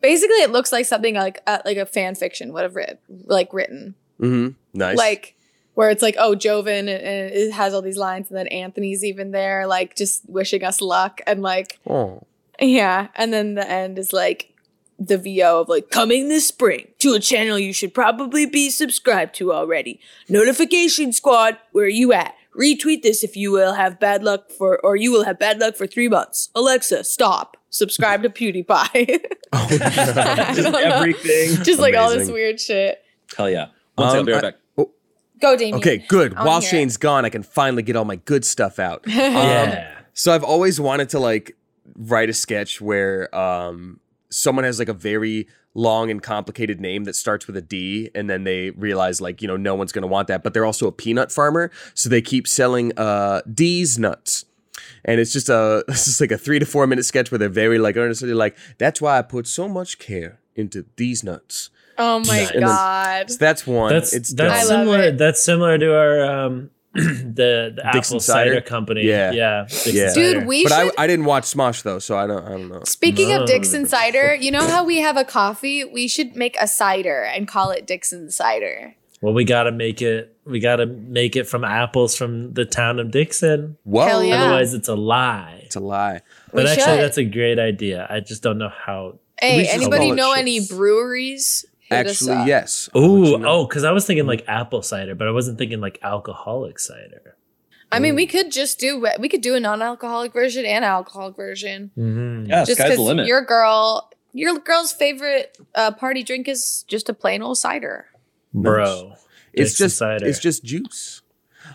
Basically, it looks like something like uh, like a fan fiction would have written, like written, Mm-hmm. Nice. like where it's like, oh, Joven, and, and it has all these lines, and then Anthony's even there, like just wishing us luck, and like oh. yeah, and then the end is like the VO of like coming this spring to a channel you should probably be subscribed to already. Notification Squad, where are you at? Retweet this if you will have bad luck for, or you will have bad luck for three months. Alexa, stop. Subscribe to PewDiePie. Oh, I Just know. everything. Just like all this weird shit. Hell yeah. One second, Um, I'll be right I- back. Go, Damien. Okay, good. I wanna While hear it. Shayne's gone, I can finally get all my good stuff out. Um, yeah. So I've always wanted to like write a sketch where um someone has like a very long and complicated name that starts with a D and then they realize like, you know, no one's going to want that, but they're also a peanut farmer, so they keep selling uh D's nuts. And it's just a it's just like a 3 to 4 minute sketch where they're very like earnestly like that's why I put so much care into these nuts. Oh my Nice. And then- god. So that's one. That's it's that's I similar. it. That's similar to our um the, the Dixon apple cider? cider, company. Yeah. yeah, Dixon Yeah. cider. Dude, we but should. I, I didn't watch Smosh though, so I don't I don't know. Speaking No. of Dixon cider, you know how we have a coffee? We should make a cider and call it Dixon cider. well, we gotta make it. We gotta make it from apples from the town of Dixon. Whoa. Yeah. Otherwise, it's a lie. It's a lie. But We actually, should. that's a great idea. I just don't know how. Hey, anybody know any breweries? Hit us Actually, up. yes. I'll Ooh, you know. oh, because I was thinking like apple cider, but I wasn't thinking like alcoholic cider. I mean, we could just do we could do a non-alcoholic version and alcoholic version. Mhm. Yeah, just sky's the limit. your girl, your girl's favorite uh, party drink is just a plain old cider. bro. It's just cider. it's just juice.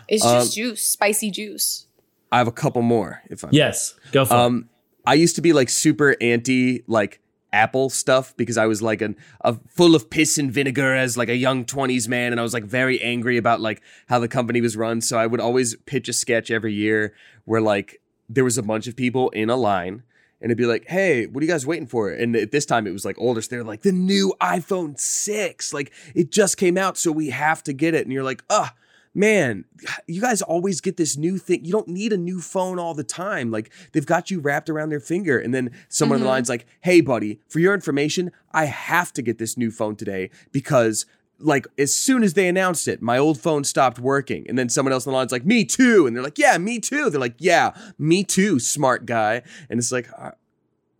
It's Um, just juice, spicy juice. I have a couple more if I yes. Go for it. Um, I used to be like super anti like Apple stuff because I was like an a full of piss and vinegar as like a young twenties man, and I was like very angry about like how the company was run. So I would always pitch a sketch every year where like there was a bunch of people in a line. And it'd be like, hey, what are you guys waiting for? And at this time, it was like older. So they're like, the new iPhone 6. Like, it just came out, so we have to get it. And you're like, ah, man, you guys always get this new thing. You don't need a new phone all the time. Like they've got you wrapped around their finger. And then someone on the Mhm. line's like, hey, buddy, for your information, I have to get this new phone today because like as soon as they announced it, my old phone stopped working. And then someone else on the line's like, me too. And they're like, yeah, me too. They're like, yeah, me too, smart guy. And it's like, "Uh,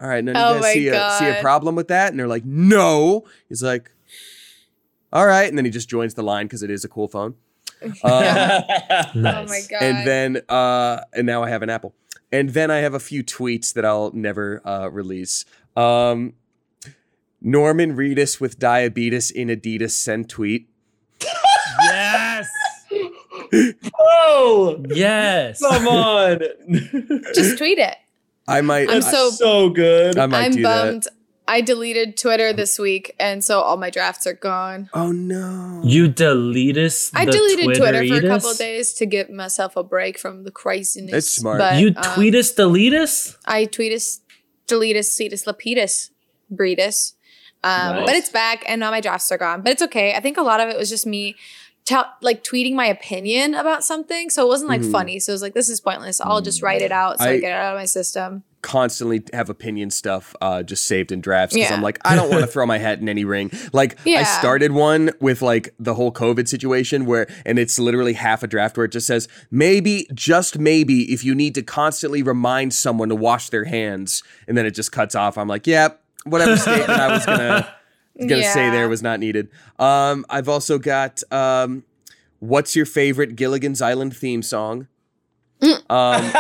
all right, now Oh you guys see a, see a problem with that? And they're like, no. He's like, all right. And then he just joins the line because it is a cool phone. Um, Oh my god! and then uh and now i have an apple and then i have a few tweets that i'll never uh release um norman reedus with diabetes in adidas send tweet yes. oh, Yes. come on. just tweet it. i might I'm I, so- so good. I might I'm do bummed. that I deleted Twitter this week, and so all my drafts are gone. oh no You deleted. I the deleted Twitter, for a couple of days to give myself a break from the craziness. That's smart. But, You um, tweetus deletus? I tweetus, deletus, cetus, lapidus, breedus. Um, Nice. But it's back, and now my drafts are gone. But it's okay. I think a lot of it was just me, tell like tweeting my opinion about something. So it wasn't like Mhm. funny. So it was like, this is pointless. I'll just write it out so I, I- get it out of my system. Constantly have opinion stuff uh, just saved in drafts because Yeah. I'm like, I don't want to throw my hat in any ring. Like, I started one with like the whole COVID situation where, and it's literally half a draft where it just says, maybe, just maybe, if you need to constantly remind someone to wash their hands, and then it just cuts off. I'm like, yeah, whatever statement I was gonna gonna say there was not needed. Um, I've also got um, what's your favorite Gilligan's Island theme song? Um,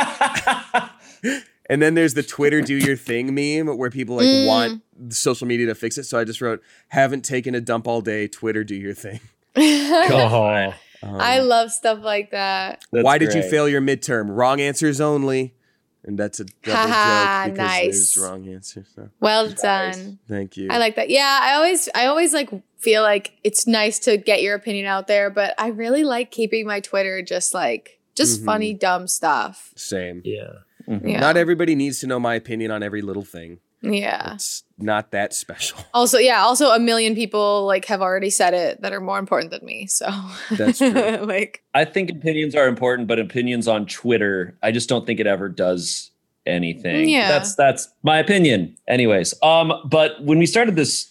and then there's the Twitter do your thing meme where people like Mm. want social media to fix it. So I just wrote, haven't taken a dump all day. Twitter do your thing. Oh. Um, I love stuff like that. That's why did you fail your midterm? Wrong answers only. And that's a double joke because nice. there's wrong answers. So Well done. thank you. I like that. Yeah, I always I always like feel like it's nice to get your opinion out there, but I really like keeping my Twitter just like just Mhm. funny dumb stuff. Same. Yeah. Mhm. Yeah. Not everybody needs to know my opinion on every little thing. yeah. It's not that special. Also, yeah, also a million people like have already said it that are more important than me. So That's true. like I think opinions are important, but opinions on Twitter, I just don't think it ever does anything. Yeah. That's that's my opinion. Anyways, um, but when we started this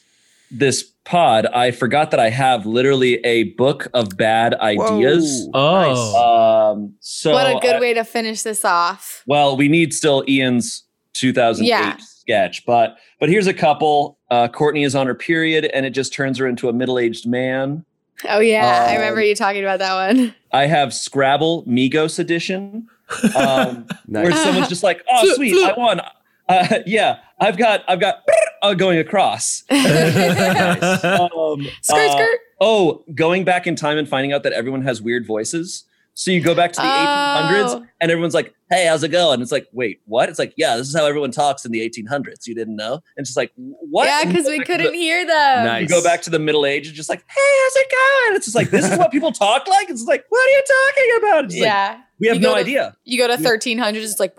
this pod, I forgot that I have literally a book of bad ideas. Whoa, Oh. Um, so what a good I- way to finish this off. well, we need still Ian's 2008 Yeah. sketch, but but here's a couple. Uh, Courtney is on her period, and it just turns her into a middle aged man. Oh yeah, I Um, remember you talking about that one. I have Scrabble Migos edition. Um, Nice. where someone's just like, "Oh, sweet. I won." Uh, yeah, I've got, I've got uh, going across. Um, skirt uh, skirt. oh, going back in time and finding out that everyone has weird voices. So you go back to the 1800s, Oh. and everyone's like, "Hey, how's it going?" And it's like, "Wait, what?" It's like, "Yeah, this is how everyone talks in the 1800s." You didn't know? And it's just like, "What?" Yeah, because we couldn't the- hear them. Nice. You go back to the Middle Ages, and just like, "Hey, how's it going?" It's just like, "This is what people talk like." It's like, "What are you talking about?" It's like, Yeah. We have no to- idea. You go to 1300s, it's like.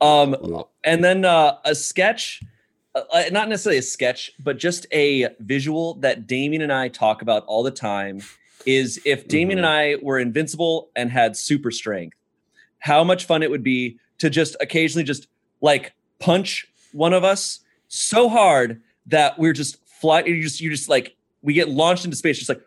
Um, and then uh, a sketch uh, uh, not necessarily a sketch but just a visual that damien and i talk about all the time is if damien and i were invincible and had super strength how much fun it would be to just occasionally just like punch one of us so hard that we're just fly you just you just like we get launched into space just like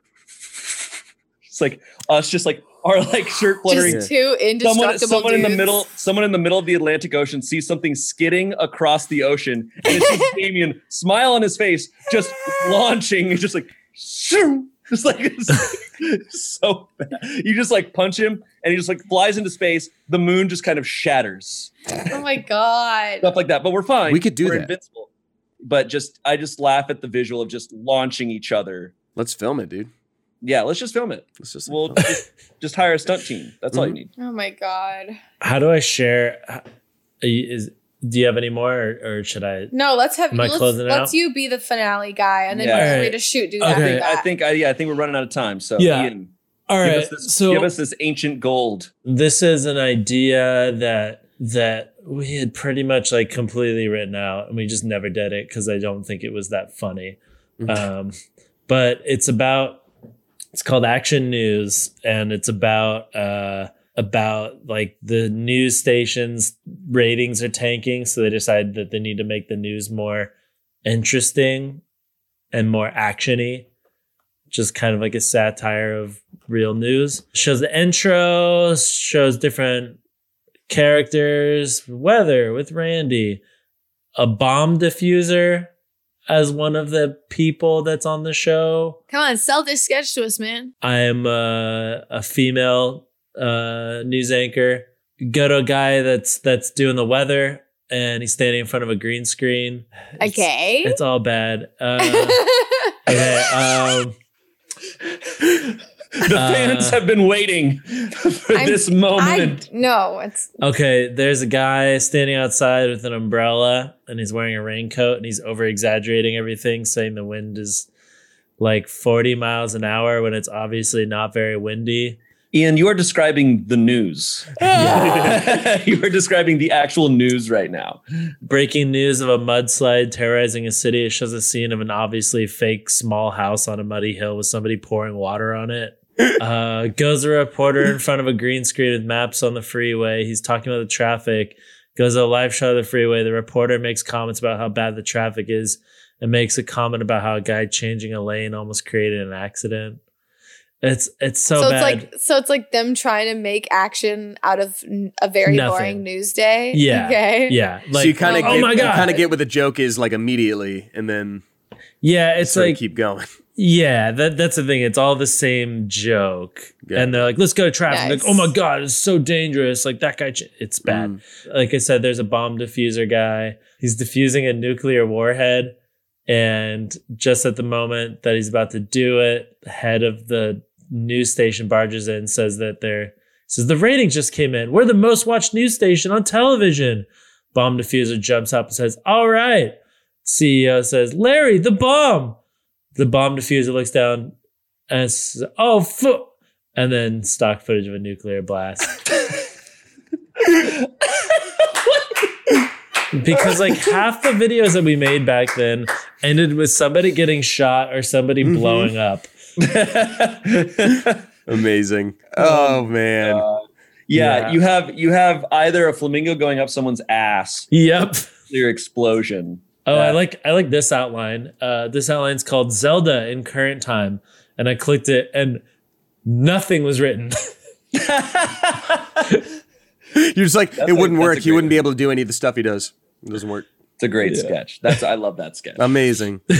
it's like us just like our like shirt fluttering Just two indestructible someone, someone in the middle someone in the middle of the atlantic ocean sees something skidding across the ocean and it's just damien smile on his face just launching just like shoo Just like it's so bad. You just like punch him and he just like flies into space. The moon just kind of shatters. Oh my god. Stuff like that. But we're fine. We could do we're that. invincible. But just I just laugh at the visual of just launching each other. Let's film it, dude. Yeah, let's just film it. Let's just We'll just, just hire a stunt team. That's all you Mhm. need. Oh my god. How do I share? h- Is do you have any more, or, or should I? No, let's have Am I let's, closing it let's out? you be the finale guy and then Yeah. you Alright. read a shoot dude Okay. after I think I yeah, I think we're running out of time. So Yeah. Ian, All give us this so give us this ancient gold. this is an idea that that we had pretty much like completely written out, and we just never did it because I don't think it was that funny. Um, but it's about it's called Action News, and it's about uh, about like the news stations ratings are tanking, so they decide that they need to make the news more interesting and more actiony. Just kind of like a satire of real news. Shows the intro, shows different characters, weather with Randy, a bomb diffuser as one of the people that's on the show. Come on, sell this sketch to us, man. I am uh, a female uh, news anchor. Go to a guy that's that's doing the weather, and he's standing in front of a green screen. It's- Okay. it's all bad. Uh, okay, um, The Uh, fans have been waiting for I'm- this I moment. no, it's okay, there's a guy standing outside with an umbrella, and he's wearing a raincoat, and he's over exaggerating everything, saying the wind is like 40 miles an hour when it's obviously not very windy. Ian, you are describing the news. you are describing the actual news right now. Breaking news of a mudslide terrorizing a city. It shows a scene of an obviously fake small house on a muddy hill with somebody pouring water on it. Uh, goes a reporter in front of a green screen with maps on the freeway. He's talking about the traffic. Goes a live shot of the freeway. The reporter makes comments about how bad the traffic is and makes a comment about how a guy changing a lane almost created an accident. It's it's so, so, it's bad. like so it's like them trying to make action out of a very Nothing. boring news day. Yeah. Okay. yeah, like so you kind of oh get, my God. kind of get what the joke is like immediately, and then yeah, it's like keep going. Yeah, that that's the thing. It's all the same joke, Yeah. and they're like, "Let's go to traffic." Nice. Like, "Oh my god, it's so dangerous!" Like that guy, ch- it's bad. Mm. Like I said, there's a bomb diffuser guy. He's diffusing a nuclear warhead, and just at the moment that he's about to do it, the head of the news station barges in, says that they're says the ratings just came in. We're the most watched news station on television. Bomb diffuser jumps up and says, "All right." CEO says, "Larry, the bomb." The bomb diffuser looks down and says, "Oh, fu-. and then stock footage of a nuclear blast. because like half the videos that we made back then ended with somebody getting shot or somebody Mhm. blowing up. Amazing. Oh man. Uh, yeah, Yeah. you have you have either a flamingo going up someone's ass, Yep. clear explosion. Oh, I like I like this outline. Uh, this outline's called Zelda in current time, and I clicked it, and nothing was written. You're just like That's it a- wouldn't that's work. a He wouldn't be able to do any of the stuff he does. It doesn't work. It's a great Yeah. sketch. That's I love that sketch. Amazing.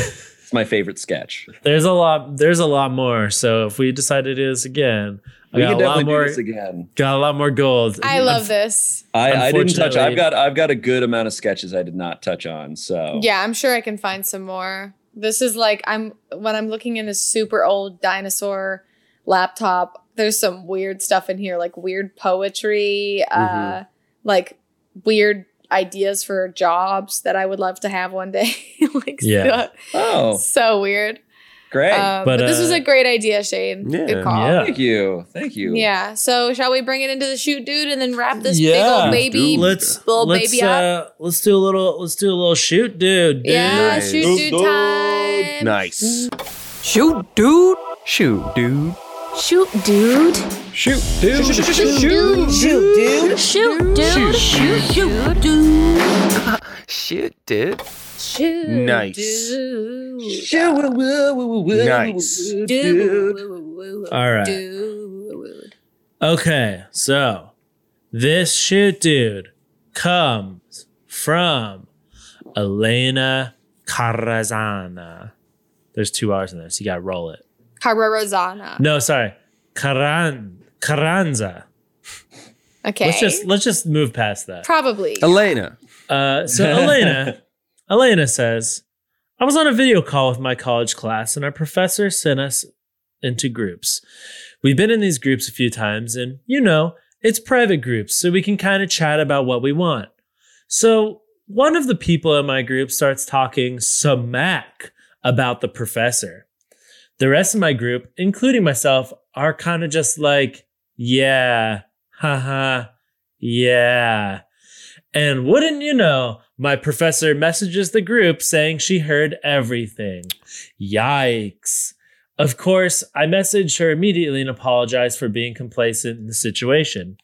It's my favorite sketch. There's a lot. There's a lot more. So if we decide to do this again, I We got can a lot definitely more. do this again. Got a lot more gold. I love this. I, I didn't touch. I've got I've got a good amount of sketches I did not touch on. So Yeah, I'm sure I can find some more. This is like I'm when I'm looking in this super old dinosaur laptop. There's some weird stuff in here, like weird poetry, uh, like weird ideas for jobs that I would love to have one day. like, Yeah. Oh, so, so weird. Great. Um, But, but, this was uh, a great idea, Shayne. Yeah. Good call. Yeah. Thank you. Thank you. Yeah. So shall we bring it into the shoot, dude, and then wrap this big old baby, let's little let's baby up? uh, let's do a little let's do a little shoot, dude. dude. Yeah, Nice. shoot, dude Dude. time. Nice. Shoot, dude. Shoot, dude. Shoot, dude. Shoot, dude. Shoot, dude. Shoot, dude. Shoot, dude. Shoot, shoot, dude. Shit, dude. Shoot, Nice. woo, woo, woo, Nice. woo, Dude. dude. All right. Dude. Okay, so this shoot, dude, comes from Elena Carazana. There's two R's in this. You gotta roll it. Carrerozana. No, sorry. Caran Carranza. Okay. Let's just let's just move past that. Probably. Elena. Uh, so Elena, Elena says, I was on a video call with my college class, and our professor sent us into groups. We've been in these groups a few times, and you know, it's private groups, so we can kind of chat about what we want. So one of the people in my group starts talking smack about the professor. The rest of my group, including myself, are kind of just like, yeah, haha, yeah. And wouldn't you know, my professor messages the group saying she heard everything. Yikes. Of course, I messaged her immediately and apologized for being complacent in the situation.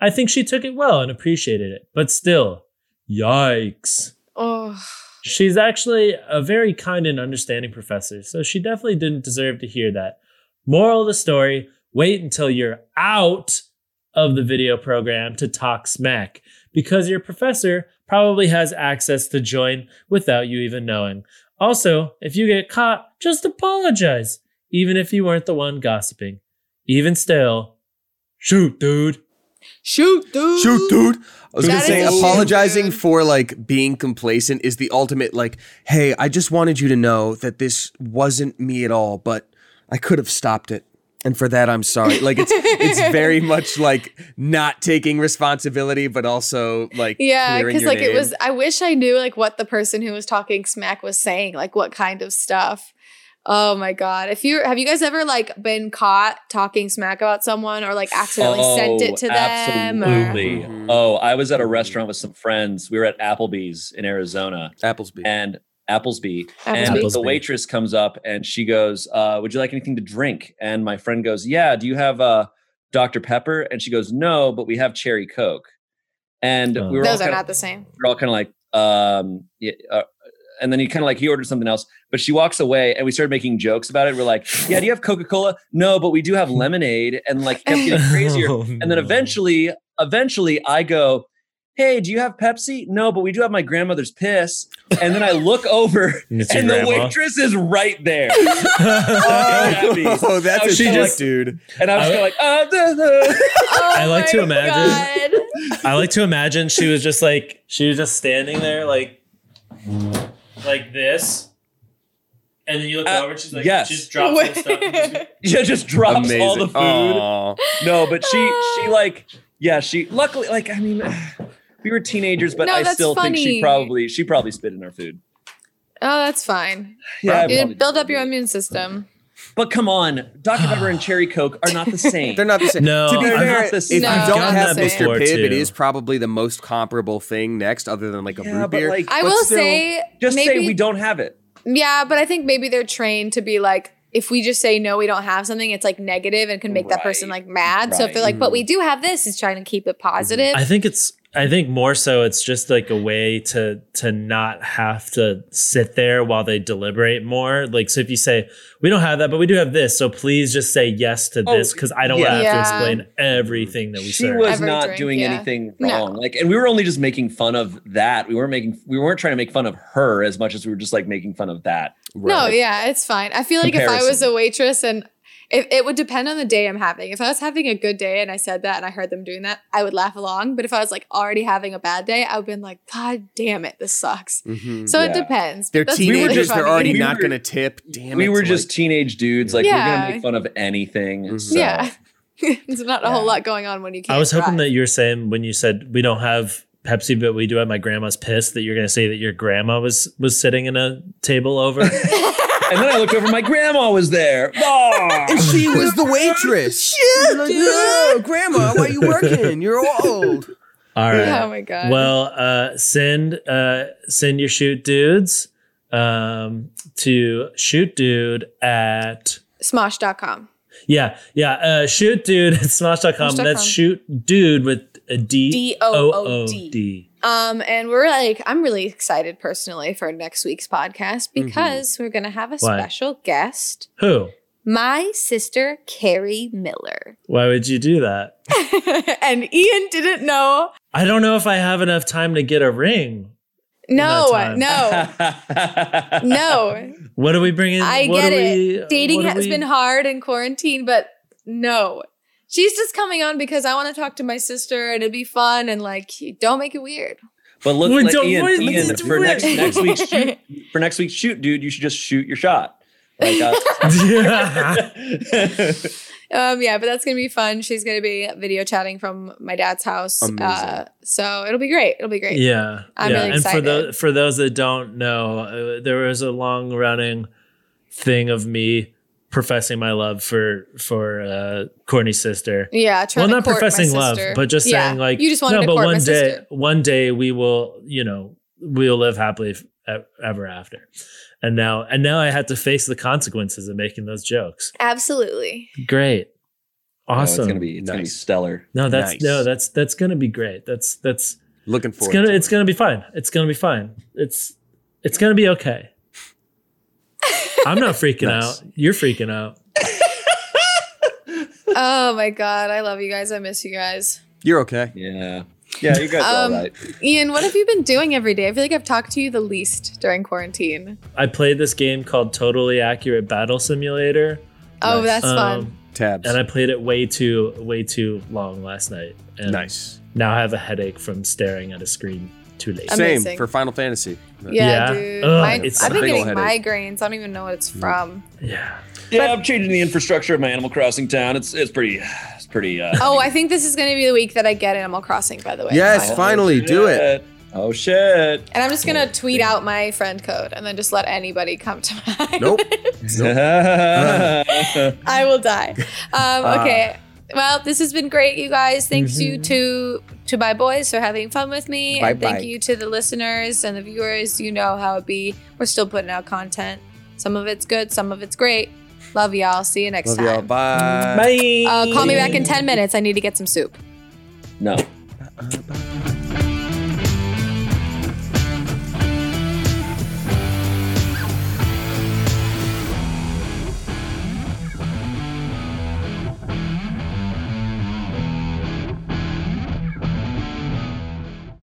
I think she took it well and appreciated it, but still, yikes. oh. She's actually a very kind and understanding professor, so she definitely didn't deserve to hear that. Moral of the story wait until you're out of the video program to talk smack, because your professor probably has access to join without you even knowing. Also, if you get caught, just apologize, even if you weren't the one gossiping. Even still, shoot, dude. Shoot, dude. Shoot, dude. I was That gonna say is a shoot, apologizing for like being complacent is the ultimate like, hey, I just wanted you to know that this wasn't me at all, but I could have stopped it. And for that I'm sorry. Like it's it's very much like not taking responsibility, but also like Yeah, because your like it was. I wish I knew like what the person who was talking smack was saying, like what kind of stuff. Oh my god! If you have you guys ever like been caught talking smack about someone or like accidentally sent it to them? or- Absolutely. Mhm. Oh, I was at a restaurant with some friends. We were at Applebee's in Arizona Applesby. and Applesby. And Applesby. the waitress comes up and she goes, uh, Would you like anything to drink? And my friend goes, Yeah, do you have uh, Dr. Pepper? And she goes, No, but we have cherry Coke. And Oh. we were all Those are kinda- not the same. we're all kind of like, um, yeah, uh, and then he kind of like he ordered something else, but she walks away, and we started making jokes about it. We're like, "Yeah, do you have Coca Cola? No, but we do have lemonade." And like kept getting crazier, Oh, and then eventually, eventually, I go, "Hey, do you have Pepsi? No, but we do have my grandmother's piss." And then I look over, It's your and the waitress is right there, oh, oh, that's a She joke, just- dude. and I was I- like, uh, duh, duh." Oh I like to imagine- God. I like to imagine she was just like she was just standing there like like this. And then you look Uh, over and she's like yes. she just drops all the stuff and just- yeah, just drops Amazing. all the food. Aw. No, but she she like yeah, she luckily like I mean we were teenagers, but No, I that's still think she probably she probably spit in our food. Oh, that's fine. Yeah, I It probably build up did. your immune system. But come on, Dr. Pepper and Cherry Coke are not the same. They're not the same. No, to be fair, not the if you No, don't have. Mr. Before, Pibb, it too. is probably the most comparable thing next, other than like a Yeah, root but, beer. like, I But will still- say, Just maybe, say we don't have it. Yeah, but I think maybe they're trained to be like, if we just say no, we don't have something, it's like negative and can make that person like mad. So if they're Right. like, but we do have this, it's trying to keep it mm-hmm. positive. I think it's I think more so it's just like a way to to not have to sit there while they deliberate more. Like so if you say, we don't have that, but we do have this, so please just say yes to Oh, this because I don't want to have to explain everything that we She serve. was Every not drink, doing yeah. anything No. wrong. Like, and we were only just making fun of that. We weren't making we weren't trying to make fun of her as much as we were just like making fun of that. No, yeah, it's fine. I feel like if I was a waitress and if it would depend on the day I'm having. If I was having a good day and I said that and I heard them doing that, I would laugh along. But if I was like already having a bad day, I would have been like, God damn it, this sucks. Mhm. So it depends. They're That's teenagers. really they're already We not going to tip. Damn we it. were just like- teenage dudes. Like we're gonna make fun of anything. Mhm. So. Yeah. There's not a whole lot going on when you can't. I was hoping that you were saying when you said we don't have Pepsi, but we do have my grandma's piss. That you're going to say that your grandma was was sitting in a table over. And then I looked over, my grandma was there. Oh! And she was the waitress. Shit, like, "Oh, Grandma, why are you working? You're old. All right. Oh my god. Well, uh, send uh, send your shoot dudes um, to shoot dude at Smosh.com. yeah yeah uh, shoot dude at smosh.com. Smosh.com. That's shoot dude with a D D-O-O-D. D. Um, and we're like, I'm really excited personally for next week's podcast Mm-hmm. because we're gonna have a Why? special guest, Who? my sister Carrie Miller. Why would you do that? and Ian didn't know. I don't know if I have enough time to get a ring. No, no, no. What are we bringing? I what get it. we- Dating has we- been hard in quarantine, but no. She's just coming on because I want to talk to my sister and it'd be fun and like don't make it weird. But look, Wait, like, don't- Ian, wait, Ian, for next weird. next week's shoot, for next week's shoot, dude, you should just shoot your shot. Like, uh, Um, yeah, but that's gonna be fun. She's gonna be video chatting from my dad's house. Uh, so it'll be great. It'll be great. yeah, I'm yeah. really and for excited. those for those that don't know, uh, there was a long running thing of me professing my love for for uh, Courtney's sister. Yeah, trying well, not professing love, but just Yeah, saying like you just wanted no. to but one day, sister. one day we will, you know, we'll live happily f- ever after. And now, and now I had to face the consequences of making those jokes. Absolutely. Great, oh, awesome. it's gonna be it's gonna be stellar. no, that's Nice. no, that's that's gonna be great. That's that's Looking it's gonna to it's it. gonna be fine. It's gonna be fine. It's it's gonna be okay. I'm not freaking Nice. out. You're freaking out. Oh my god, I love you guys. I miss you guys. You're okay. Yeah, yeah, you guys are all Um, right. Ian, what have you been doing every day? I feel like I've talked to you the least during quarantine. I played this game called Totally Accurate Battle Simulator. Oh, Nice. that's fun. Um, Tabs. and I played it way too way too long last night. And nice. Now I have a headache from staring at a screen too late. Same for Final Fantasy. Yeah, Yeah. dude. Ugh, Mine- it's I've been getting headache. migraines. I don't even know what it's from. Yeah. Yeah, but, I'm changing the infrastructure of my Animal Crossing town. It's it's pretty it's pretty. Uh, Oh, I think this is going to be the week that I get Animal Crossing, by the way. Yes, oh, finally, do it. Oh shit! And I'm just going to tweet out my friend code and then just let anybody come to my. Nope. I will die. Um, okay. Well, this has been great, you guys. Thanks you Mm-hmm. to to my boys for having fun with me, and Bye-bye. thank you to the listeners and the viewers. You know how it be. We're still putting out content. Some of it's good, some of it's great. Love y'all. See you next Love time. y'all. Bye. Bye. Uh, call me back in ten minutes. I need to get some soup. no. Bye.